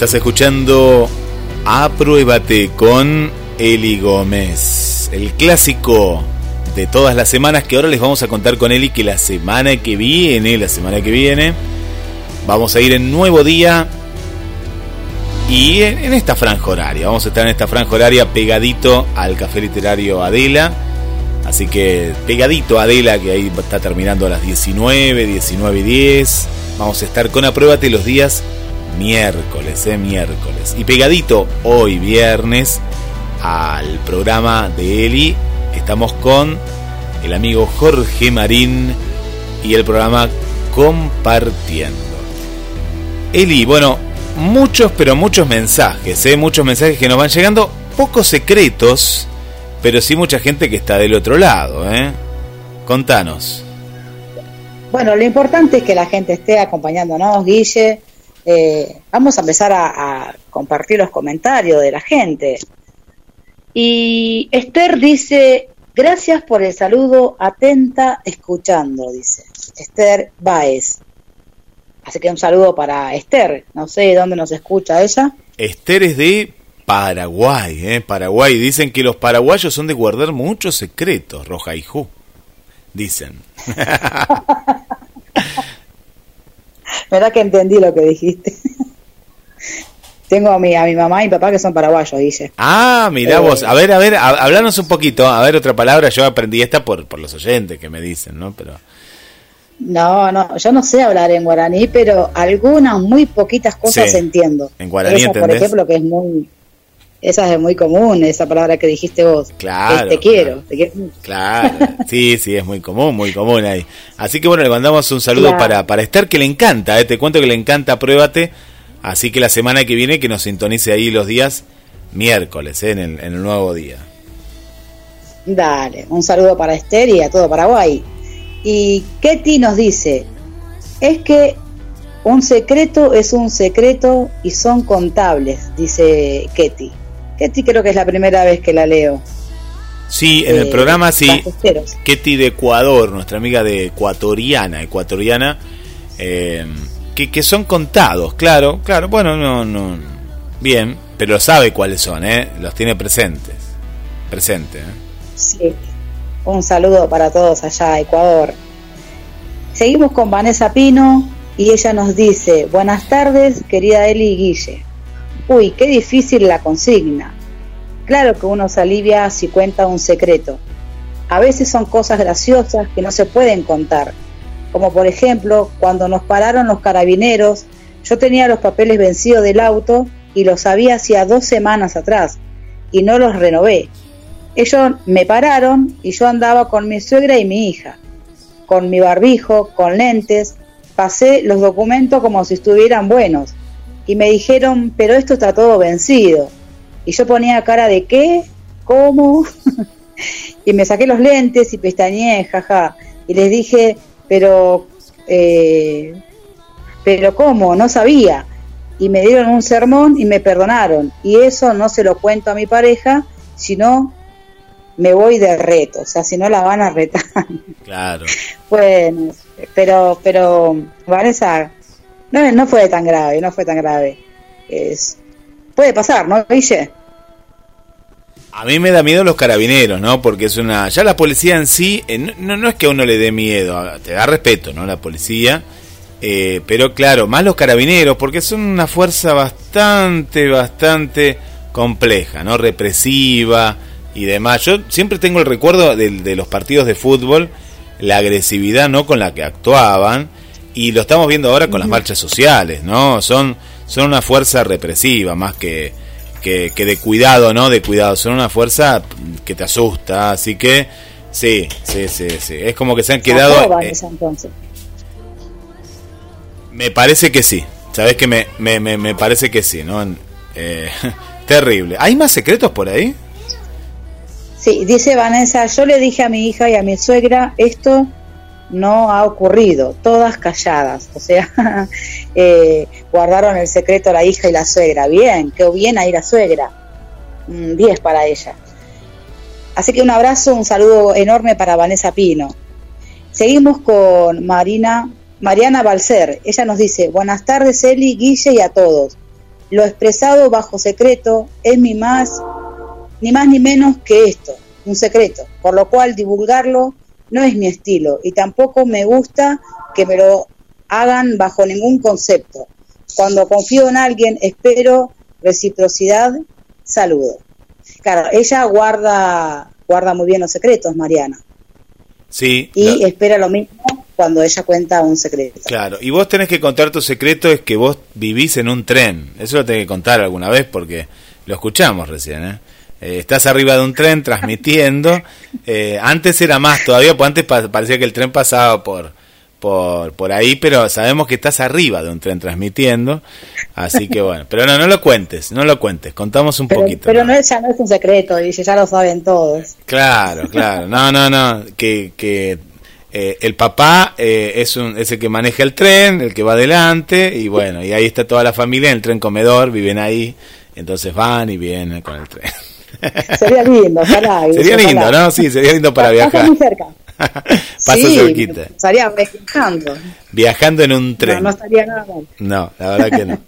estás escuchando Apruébate con Eli Gómez, el clásico de todas las semanas que ahora les vamos a contar con Eli que la semana que viene, la semana que viene, vamos a ir en nuevo día y en, esta franja horaria. Vamos a estar en esta franja horaria pegadito al café literario Adela. Así que pegadito a Adela, que ahí está terminando a las 19, 19 y 10. Vamos a estar con Apruébate los días miércoles, eh, miércoles. Y pegadito hoy viernes al programa de Eli, estamos con el amigo Jorge Marín y el programa Compartiendo. Eli, bueno, muchos, pero muchos mensajes, ¿eh? muchos mensajes que nos van llegando, pocos secretos, pero sí mucha gente que está del otro lado. ¿eh? Contanos. Bueno, lo importante es que la gente esté acompañándonos, Guille. Eh, vamos a empezar a, a compartir los comentarios de la gente. Y Esther dice, gracias por el saludo, atenta, escuchando, dice. Esther Baez. Así que un saludo para Esther. No sé dónde nos escucha ella. Esther es de Paraguay, ¿eh? Paraguay. Dicen que los paraguayos son de guardar muchos secretos, Roja y Ju. Dicen. [LAUGHS] [LAUGHS] ¿Verdad que entendí lo que dijiste? [LAUGHS] Tengo a mi, a mi mamá y mi papá que son paraguayos, dice. Ah, mirá Eh. vos. A ver, a ver, a- hablanos un poquito. A ver, otra palabra. Yo aprendí esta por, por los oyentes que me dicen, ¿no? Pero. No, no, yo no sé hablar en guaraní, pero algunas muy poquitas cosas Sí. entiendo. En guaraní esa, por ejemplo, que es muy, esa es muy común, esa palabra que dijiste vos. Claro, te quiero, claro. te quiero mucho. Claro, [LAUGHS] sí, sí, es muy común, muy común ahí. Así que bueno, le mandamos un saludo Claro. para, para Esther, que le encanta, ¿eh? te cuento que le encanta, pruébate. Así que la semana que viene que nos sintonice ahí los días miércoles, ¿eh? en, el, en el nuevo día. Dale, un saludo para Esther y a todo Paraguay. Y Ketty nos dice, es que un secreto es un secreto y son contables, dice Ketty. Ketty creo que es la primera vez que la leo. Sí, en el Eh, programa sí. Ketty de Ecuador, nuestra amiga de ecuatoriana, ecuatoriana, eh, que, que son contados, claro, claro, bueno, no, no, bien, pero sabe cuáles son, ¿eh? los tiene presentes, presente. ¿eh? Sí. Un saludo para todos allá, Ecuador. Seguimos con Vanessa Pino y ella nos dice, buenas tardes, querida Eli y Guille. Uy, qué difícil la consigna. Claro que uno se alivia si cuenta un secreto. A veces son cosas graciosas que no se pueden contar. Como por ejemplo, cuando nos pararon los carabineros, yo tenía los papeles vencidos del auto y los había hacía dos semanas atrás y no los renové. Ellos me pararon y yo andaba con mi suegra y mi hija, con mi barbijo, con lentes, pasé los documentos como si estuvieran buenos y me dijeron, pero esto está todo vencido. Y yo ponía cara de qué, cómo, [LAUGHS] y me saqué los lentes y pestañeé, jaja, y les dije, pero, eh, Pero ¿cómo? No sabía. Y me dieron un sermón y me perdonaron. Y eso no se lo cuento a mi pareja, sino me voy de reto. O sea, si no la van a retar. Claro. [LAUGHS] Bueno, pero, pero Vanessa, no, no fue tan grave, no fue tan grave. Es, puede pasar, ¿no, Guille? A mí me da miedo los carabineros, ¿no? Porque es una... Ya la policía en sí, eh, no, no es que a uno le dé miedo, te da respeto, ¿no? La policía. Eh, pero claro, más los carabineros, porque son una fuerza bastante, bastante compleja, ¿no? Represiva y demás. Yo siempre tengo el recuerdo de, de los partidos de fútbol, la agresividad, ¿no? Con la que actuaban. Y lo estamos viendo ahora con las marchas sociales, ¿no? Son, son una fuerza represiva, más que que, que de cuidado, ¿no? De cuidado. Son una fuerza que te asusta. Así que, sí, sí, sí, sí. Es como que se han quedado. Eh, entonces. Me parece que sí. ¿Sabes que me, me, me, me, parece que sí, ¿no? Eh, [LAUGHS] terrible. ¿Hay más secretos por ahí? Sí, dice Vanessa, yo le dije a mi hija y a mi suegra esto no ha ocurrido, todas calladas, o sea, [LAUGHS] eh, guardaron el secreto la hija y la suegra, bien, qué bien ahí la suegra, 10 para ella. Así que un abrazo, un saludo enorme para Vanessa Pino. Seguimos con Marina, Mariana Balcer, ella nos dice, buenas tardes Eli, Guille y a todos. Lo expresado bajo secreto es mi más, ni más ni menos que esto, un secreto, por lo cual divulgarlo no es mi estilo y tampoco me gusta que me lo hagan bajo ningún concepto. Cuando confío en alguien espero reciprocidad, saludo. Claro, ella guarda guarda muy bien los secretos, Mariana. Sí. Y espera lo mismo cuando ella cuenta un secreto. Claro, y vos tenés que contar tu secreto es que vos vivís en un tren. Eso lo tenés que contar alguna vez porque lo escuchamos recién, ¿eh? Eh, estás arriba de un tren transmitiendo. Eh, antes era más todavía, pues antes parecía que el tren pasaba por, por, por ahí, pero sabemos que estás arriba de un tren transmitiendo. Así que bueno, pero no, no lo cuentes, no lo cuentes, contamos un poquito. Pero no, ya no es un secreto, dice, ya lo saben todos. Claro, claro, no, no, no, que, que eh, el papá es, un, es el que maneja el tren, el que va adelante, y bueno, y ahí está toda la familia en el tren comedor, viven ahí, entonces van y vienen con el tren. Sería lindo, ojalá. [LAUGHS] Sería lindo, ¿no? Sí, sería lindo para viajar. muy cerca. [LAUGHS] Pasa sí, cerquita. Estaría viajando. Viajando en un tren. No, no estaría nada mal. No, la verdad que no.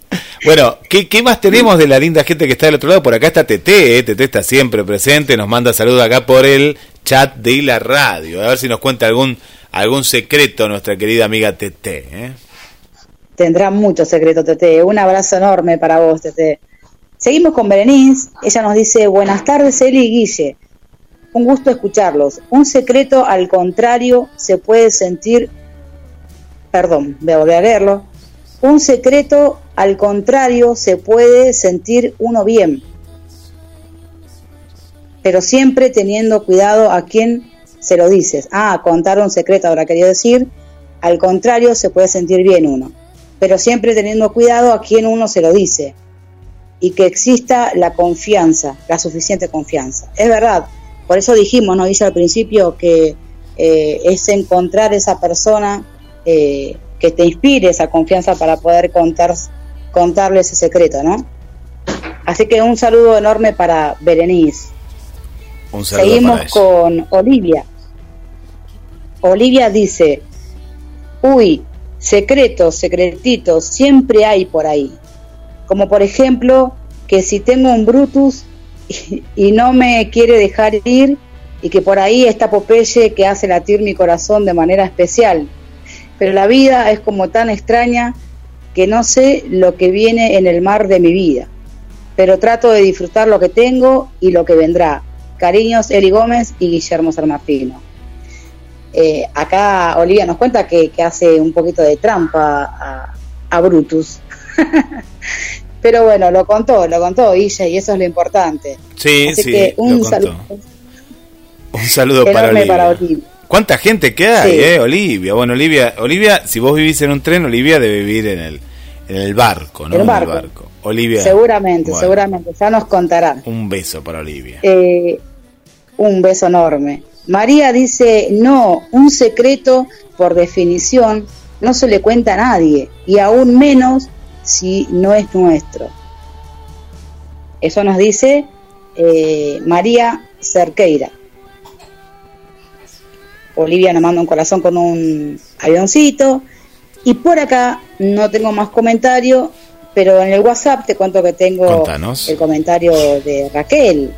bueno, ¿qué, ¿qué, más tenemos de la linda gente que está del otro lado? Por acá está Tete, ¿eh? Tete está siempre presente, nos manda saludos acá por el chat de la radio. A ver si nos cuenta algún algún secreto nuestra querida amiga Tete, ¿eh? Tendrá mucho secreto, Tete. Un abrazo enorme para vos, Tete. Seguimos con Berenice. Ella nos dice, buenas tardes, Eli y Guille. Un gusto escucharlos. Un secreto, al contrario, se puede sentir... Perdón, voy a volver a leerlo. Un secreto, al contrario, se puede sentir uno bien. Pero siempre teniendo cuidado a quien se lo dices. Ah, contar un secreto, ahora quería decir. Al contrario, se puede sentir bien uno. Pero siempre teniendo cuidado a quien uno se lo dice y que exista la confianza, la suficiente confianza. Es verdad, por eso dijimos, ¿no? Dice al principio que eh, es encontrar esa persona eh, que te inspire esa confianza para poder contar, contarle ese secreto, ¿no? Así que un saludo enorme para Berenice. Un saludo Seguimos para con Olivia. Olivia dice, uy, secretos, secretitos, siempre hay por ahí como por ejemplo que si tengo un Brutus [LAUGHS] y, no me quiere dejar ir y que por ahí está Popeye que hace latir mi corazón de manera especial. Pero la vida es como tan extraña que no sé lo que viene en el mar de mi vida, pero trato de disfrutar lo que tengo y lo que vendrá. Cariños, Eli Gómez y Guillermo Sarmafino. Eh, acá Olivia nos cuenta que, hace un poquito de trampa a, a Brutus. [LAUGHS] Pero bueno, lo contó, lo contó Guille y eso es lo importante. Sí, Así sí, que un lo saludo. Un saludo para Olivia. para Olivia. ¿Cuánta gente que hay, Sí. eh, Olivia? Bueno, Olivia, Olivia, si vos vivís en un tren, Olivia debe vivir en el, en el barco, ¿no? En el barco. Olivia. Seguramente, bueno, seguramente, ya nos contará. Un beso para Olivia. Eh, un beso enorme. María dice, no, un secreto por definición no se le cuenta a nadie, y aún menos si no es nuestro. Eso nos dice eh, María Cerqueira. Olivia nos manda un corazón con un avioncito. Y por acá no tengo más comentario, pero en el WhatsApp te cuento que tengo Contanos. el comentario de Raquel,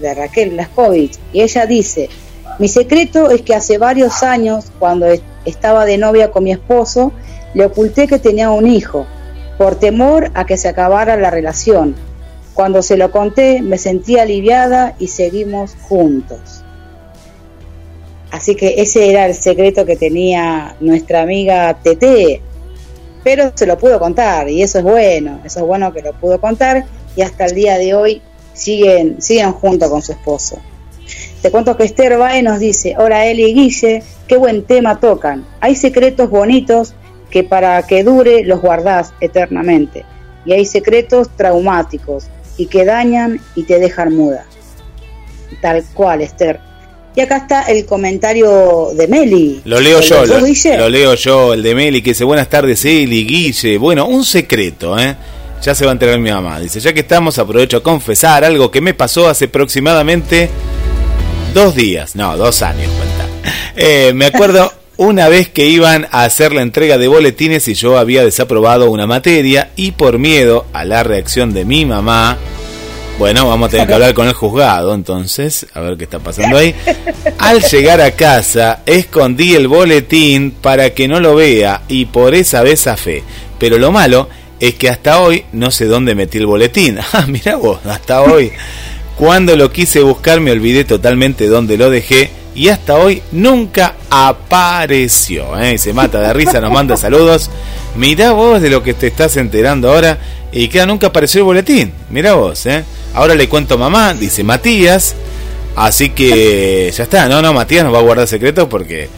de Raquel Laskovich. Y ella dice, mi secreto es que hace varios años, cuando est- estaba de novia con mi esposo, le oculté que tenía un hijo, por temor a que se acabara la relación. Cuando se lo conté, me sentí aliviada y seguimos juntos. Así que ese era el secreto que tenía nuestra amiga Tete. Pero se lo pudo contar y eso es bueno, eso es bueno que lo pudo contar y hasta el día de hoy siguen, siguen juntos con su esposo. Te cuento que Esther Bae nos dice, hola Eli y Guille, qué buen tema tocan. Hay secretos bonitos que para que dure los guardás eternamente. Y hay secretos traumáticos y que dañan y te dejan muda. Tal cual, Esther. Y acá está el comentario de Meli. Lo leo ¿Lo yo, lo, lo leo yo, el de Meli, que dice, buenas tardes, Eli, Guille. Bueno, un secreto, ¿eh? Ya se va a enterar mi mamá. Dice, ya que estamos, aprovecho a confesar algo que me pasó hace aproximadamente dos días, no, dos años, cuenta. [LAUGHS] Eh, me acuerdo una vez que iban a hacer la entrega de boletines y yo había desaprobado una materia y por miedo a la reacción de mi mamá, bueno, vamos a tener que hablar con el juzgado, entonces, a ver qué está pasando ahí. Al llegar a casa, escondí el boletín para que no lo vea y por esa vez fe. Pero lo malo es que hasta hoy no sé dónde metí el boletín. [LAUGHS] Ah, mira vos, hasta hoy. Cuando lo quise buscar me olvidé totalmente dónde lo dejé y hasta hoy nunca apareció. ¿eh? Se mata de risa, nos manda saludos. Mirá vos de lo que te estás enterando ahora y que nunca apareció el boletín. Mirá vos, ¿eh? Ahora le cuento a mamá, dice Matías. Así que ya está, no, no, Matías nos va a guardar secretos porque...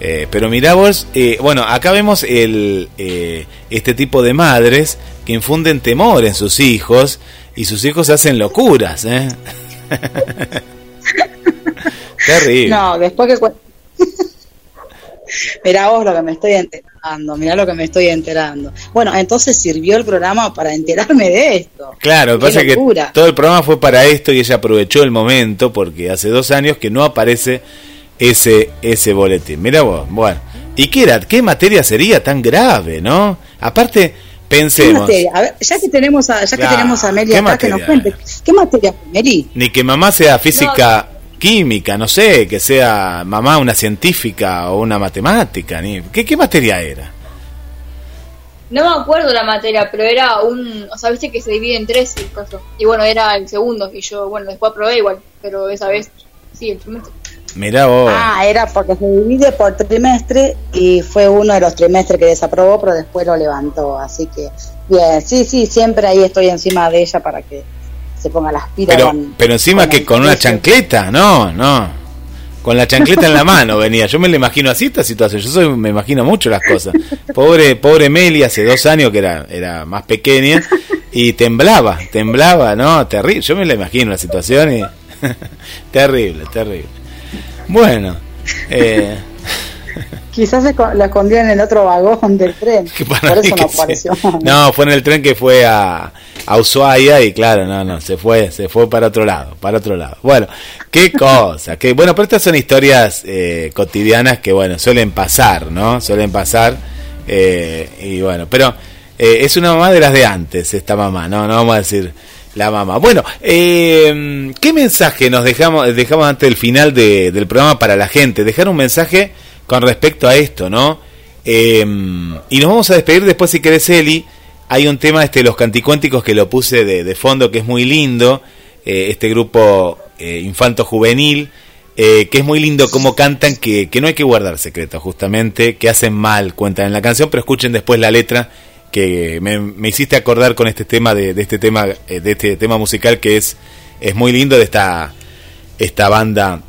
eh, pero mirá vos, eh, bueno, acá vemos el, eh, este tipo de madres que infunden temor en sus hijos y sus hijos hacen locuras. [LAUGHS] Terrible. No, después que... [LAUGHS] Mirá vos lo que me estoy enterando, mirá lo que me estoy enterando. Bueno, entonces sirvió el programa para enterarme de esto. Claro, pasa que todo el programa fue para esto y ella aprovechó el momento porque hace dos años que no aparece ese ese boletín. Mira vos, bueno. ¿Y qué era? ¿Qué materia sería tan grave, no? Aparte, ¿Qué pensemos, materia? A ver, ya que tenemos a, ya que tenemos a Meli ¿qué acá, que nos cuente. ¿Qué materia Meli? ni que mamá sea física, química, no sé, que sea mamá una científica o una matemática, ni ¿qué, qué materia era? No me acuerdo la materia, pero era un. O sea, viste que se divide en tres el caso. Y bueno, era el segundo. Y yo, bueno, después aprobé igual. Pero esa vez, sí, el trimestre. Mirá vos. Ah, era porque se divide por trimestre y fue uno de los trimestres que desaprobó, pero después lo levantó. Así que, bien, sí, sí, siempre ahí estoy encima de ella para que se ponga las pilas. Pero, con- pero encima que con una chancleta, no, no. Con la chancleta en la [LAUGHS] mano venía. Yo me lo imagino así esta situación. Yo soy, me imagino mucho las cosas. Pobre, pobre Meli hace dos años que era, era más pequeña y temblaba, temblaba, no, terrible. Yo me la imagino la situación y [LAUGHS] terrible, terrible. Bueno, eh, Quizás se la escondió en el otro vagón del tren. [LAUGHS] Por eso no apareció. [LAUGHS] No, fue en el tren que fue a, a Ushuaia y claro, no, no, se fue, se fue para otro lado, para otro lado. Bueno, qué [LAUGHS] cosa, que bueno, pero estas son historias eh, cotidianas que bueno, suelen pasar, ¿no? Suelen pasar eh, y bueno, pero eh, es una mamá de las de antes, esta mamá, no, no vamos a decir la mamá. Bueno, eh, ¿qué mensaje nos dejamos, dejamos antes del final de- del programa para la gente? Dejar un mensaje con respecto a esto, ¿no? Eh, y nos vamos a despedir después, si querés, Eli. Hay un tema, este, los canticuénticos, que lo puse de, fondo, que es muy lindo. eh, este grupo eh, infanto-juvenil, eh, que es muy lindo cómo cantan, que, que no hay que guardar secretos, justamente, que hacen mal, cuentan en la canción, pero escuchen después la letra, que me, me hiciste acordar con este tema, de, de este tema, eh, de este tema musical, que es, es muy lindo de esta, esta banda,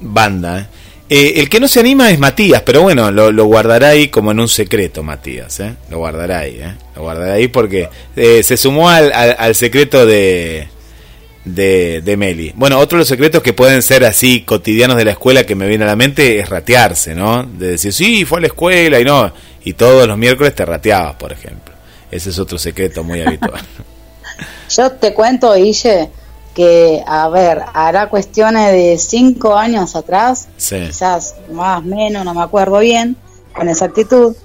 banda, ¿eh? El que no se anima es Matías, pero bueno, lo, guardará ahí como en un secreto, Matías. ¿eh? Lo guardará ahí, ¿eh? Lo guardará ahí porque eh, se sumó al, al, al secreto de, de, Meli. Bueno, otro de los secretos que pueden ser así cotidianos de la escuela que me viene a la mente es ratearse, ¿no? De decir, sí, fue a la escuela y no, y todos los miércoles te rateabas, por ejemplo. Ese es otro secreto muy habitual. [LAUGHS] Yo te cuento, que, a ver, hará cuestiones de cinco años atrás, Sí. quizás más, menos, no me acuerdo bien, con exactitud,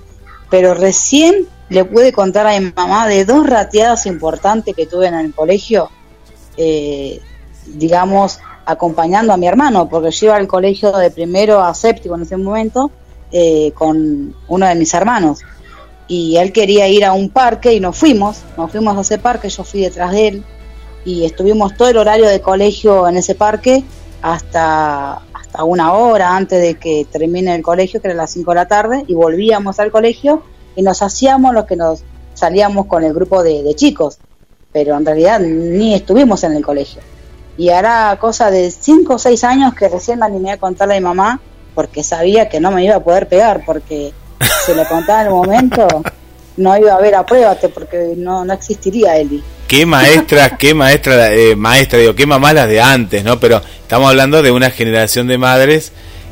pero recién le pude contar a mi mamá de dos rateadas importantes que tuve en el colegio, eh, digamos, acompañando a mi hermano, porque yo iba al colegio de primero a séptimo en ese momento eh, con uno de mis hermanos. Y él quería ir a un parque y nos fuimos, nos fuimos a ese parque, yo fui detrás de él y estuvimos todo el horario de colegio en ese parque hasta, hasta una hora antes de que termine el colegio, que era las 5 de la tarde, y volvíamos al colegio y nos hacíamos lo que nos salíamos con el grupo de, de chicos, pero en realidad ni estuvimos en el colegio. Y hará cosa de 5 o 6 años que recién me animé a contarle a mi mamá porque sabía que no me iba a poder pegar, porque si le contaba en el momento [LAUGHS] no iba a haber apruébate porque no, no existiría Eli. Qué maestras, qué maestra, eh, maestra, digo, qué mamás las de antes, ¿no? Pero estamos hablando de una generación de madres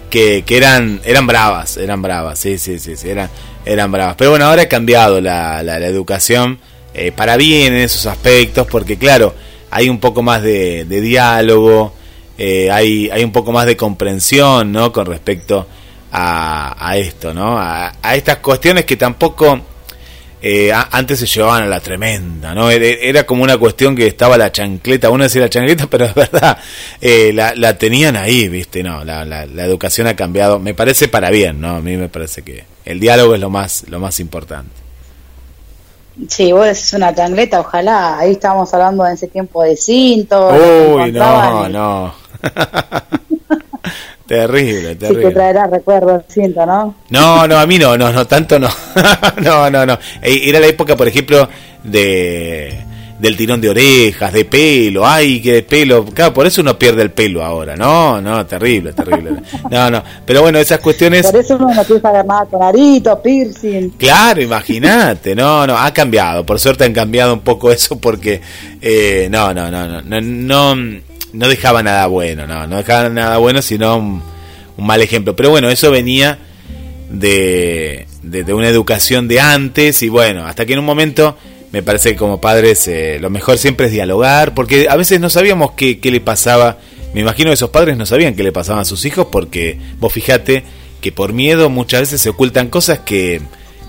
que, que eran, eran bravas, eran bravas, sí, sí, sí, sí, eran, eran bravas. Pero bueno, ahora ha cambiado la, la, la educación eh, para bien en esos aspectos, porque claro, hay un poco más de, diálogo, eh, hay, hay un poco más de comprensión, ¿no? Con respecto a, a esto, ¿no? A, a estas cuestiones que tampoco eh, a- antes se llevaban a la tremenda, ¿no? Era, era como una cuestión que estaba la chancleta, uno decía la chancleta, [LAUGHS] pero es verdad, eh, la, la tenían ahí, ¿viste? No, la, la, la educación ha cambiado, me parece para bien, ¿no? A mí me parece que el diálogo es lo más, lo más importante. Sí, vos decís una tangleta, ojalá. Ahí estábamos hablando en ese tiempo de cinto. Uy, no, no. [LAUGHS] terrible, Sí, que terrible. traerá recuerdo el cinto, ¿no? No, no, a mí no, no, no, tanto no. [LAUGHS] no, no, no. Eh, Era la época, por ejemplo, de del tirón de orejas, de pelo, ay, que de pelo. Claro, por eso uno pierde el pelo ahora. No, no, terrible, terrible. No, no. Pero bueno, esas cuestiones. Por eso uno no quiere saber nada con arito, piercing. Claro, imagínate, no, no, ha cambiado, por suerte han cambiado un poco eso porque eh, no, no, no, no, no, no, no dejaba nada bueno, no, no dejaba nada bueno, sino un, mal ejemplo. Pero bueno, eso venía de una educación de antes y bueno, hasta que en un momento me parece que como padres eh, lo mejor siempre es dialogar, porque a veces no sabíamos qué, qué le pasaba, me imagino que esos padres no sabían qué le pasaban a sus hijos porque vos fijate que por miedo muchas veces se ocultan cosas que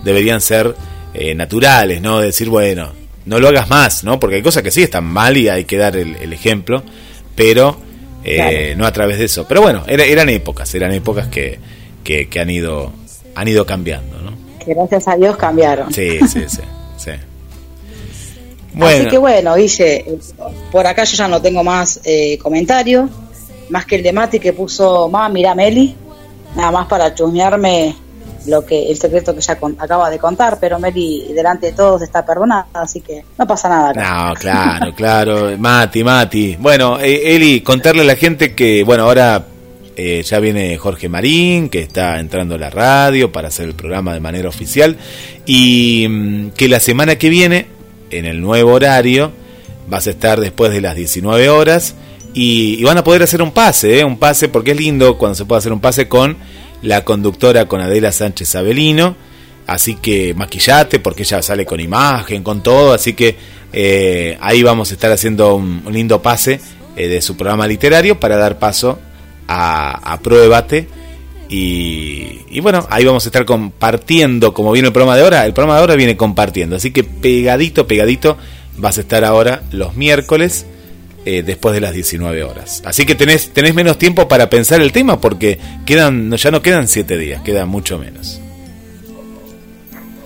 deberían ser eh, naturales, ¿no? Decir, bueno, no lo hagas más, ¿no? Porque hay cosas que sí están mal y hay que dar el, el ejemplo, pero eh, Claro. no a través de eso. Pero bueno, era- eran épocas, eran épocas que, que, que han ido han ido cambiando, ¿no? Que gracias a Dios cambiaron. Sí, [LAUGHS] sí, sí, sí. Así que bueno, Guille, eh, por acá yo ya no tengo más eh, comentarios, más que el de Mati que puso, mamá, mira Meli, nada más para chusmearme lo que el secreto que ya con- acaba de contar, pero Meli delante de todos está perdonada, así que no pasa nada. No, claro, claro. Mati, Mati. Bueno, eh, Eli, contarle a la gente que, bueno, ahora eh, ya viene Jorge Marín, que está entrando a la radio para hacer el programa de manera oficial, y mm, que la semana que viene, en el nuevo horario, vas a estar después de las 19 horas, y, y van a poder hacer un pase, ¿eh? un pase, porque es lindo cuando se puede hacer un pase con la conductora, con Adela Sánchez Avelino, Así que maquillate porque ella sale con imagen, con todo. Así que eh, ahí vamos a estar haciendo un, un lindo pase eh, de su programa literario para dar paso a, a Pruébate. Y, y bueno, ahí vamos a estar compartiendo, como viene el programa de ahora. El programa de ahora viene compartiendo. Así que pegadito, pegadito, vas a estar ahora los miércoles eh, después de las 19 horas. Así que tenés, tenés menos tiempo para pensar el tema porque quedan ya no quedan 7 días, queda mucho menos.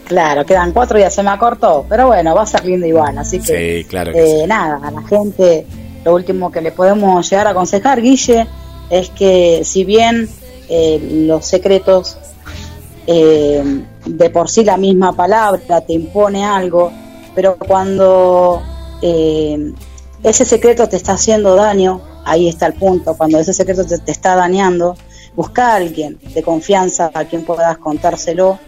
Claro, quedan cuatro días, se me acortó, pero bueno, va a ser lindo igual, así que Sí, claro que eh, nada, a la gente lo último que le podemos llegar a aconsejar, Guille, es que si bien eh, los secretos de por sí la misma palabra te impone algo, pero cuando ese secreto te está haciendo daño, ahí está el punto, cuando ese secreto te, está dañando, busca a alguien de confianza a quien puedas contárselo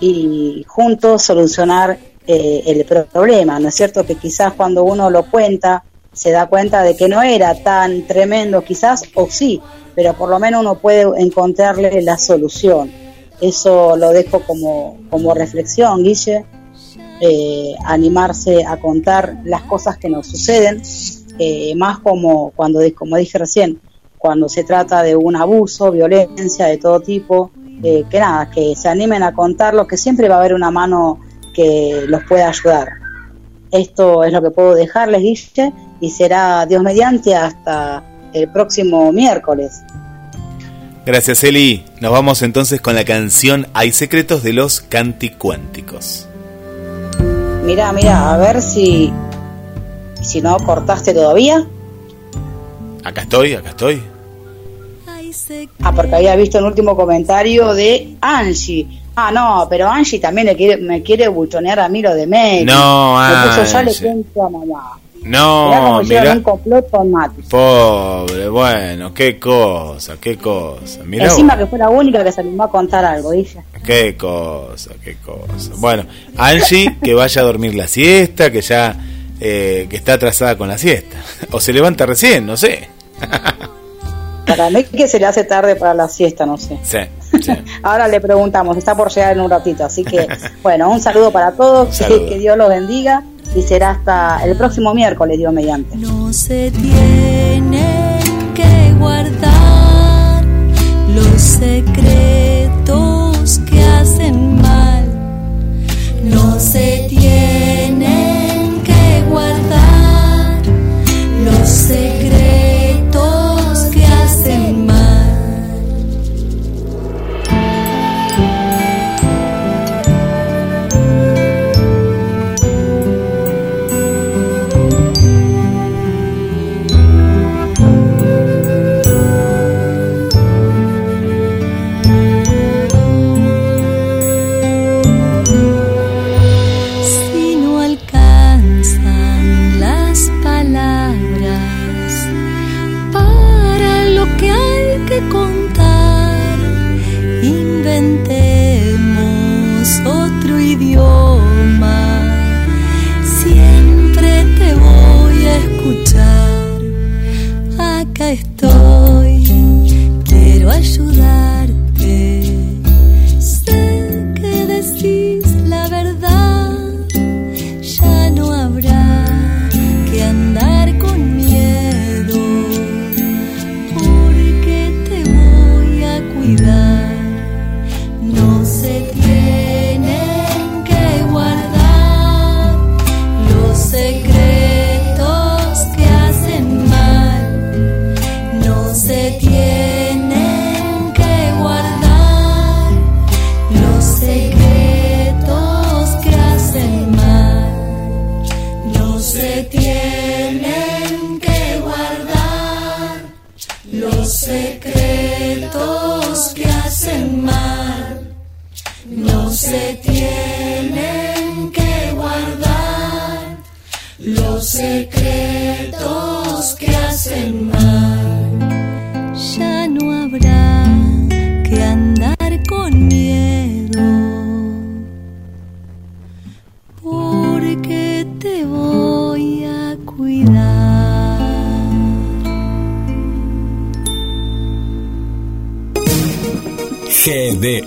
y juntos solucionar eh, el problema, ¿no es cierto? Que quizás cuando uno lo cuenta se da cuenta de que no era tan tremendo quizás, o sí, pero por lo menos uno puede encontrarle la solución. Eso lo dejo como, como reflexión, Guille, eh, animarse a contar las cosas que nos suceden, eh, más como cuando, como dije recién, cuando se trata de un abuso, violencia de todo tipo, eh, que nada, que se animen a contarlo, que siempre va a haber una mano que los pueda ayudar. Esto es lo que puedo dejarles, Guille, y será Dios mediante hasta el próximo miércoles. Gracias, Eli. Nos vamos entonces con la canción Hay secretos de los canticuánticos. Mira, mira, a ver si si no cortaste todavía. Acá estoy, acá estoy. Ah, porque había visto el último comentario de Angie. Ah, no, pero Angie también le quiere, me quiere buchonear a mí lo de Meg. No, Angie. ya le cuento a mamá. No, mira un complot con Pobre, bueno, qué cosa, qué cosa. Encima que fue la única que se animó a contar algo, dice. Qué cosa, qué cosa. Bueno, Angie, que vaya a dormir la siesta, que ya eh, que está atrasada con la siesta. [LAUGHS] O se levanta recién, no sé. [LAUGHS] Para mí que se le hace tarde para la siesta, no sé. Sí, [LAUGHS] Ahora le preguntamos, está por llegar en un ratito. Así que, [LAUGHS] bueno, un saludo para todos, que Dios los bendiga y será hasta el próximo miércoles, Dios mediante. No se tienen que guardar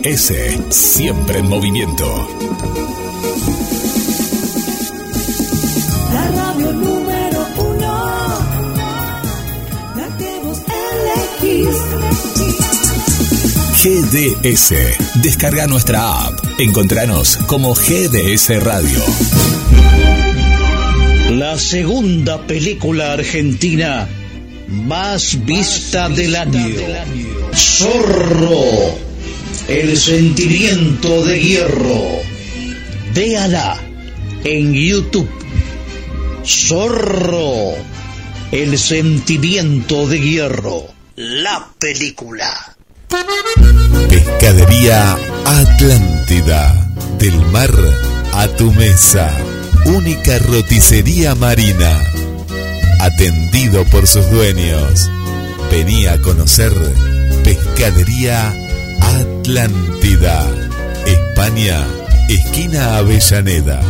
GDS, siempre en movimiento. La radio número uno, la que vos elegís. GDS, descarga nuestra app. Encontranos como GDS Radio. La segunda película argentina más vista del año. Zorro. El sentimiento de hierro. Véala en YouTube. Zorro. El sentimiento de hierro. La película. Pescadería Atlántida. Del mar a tu mesa. Única roticería marina. Atendido por sus dueños. Venía a conocer Pescadería Atlántida. Atlántida, España, esquina Avellaneda.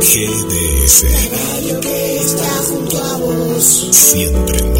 GDS. La radio que está junto a vos. Siempre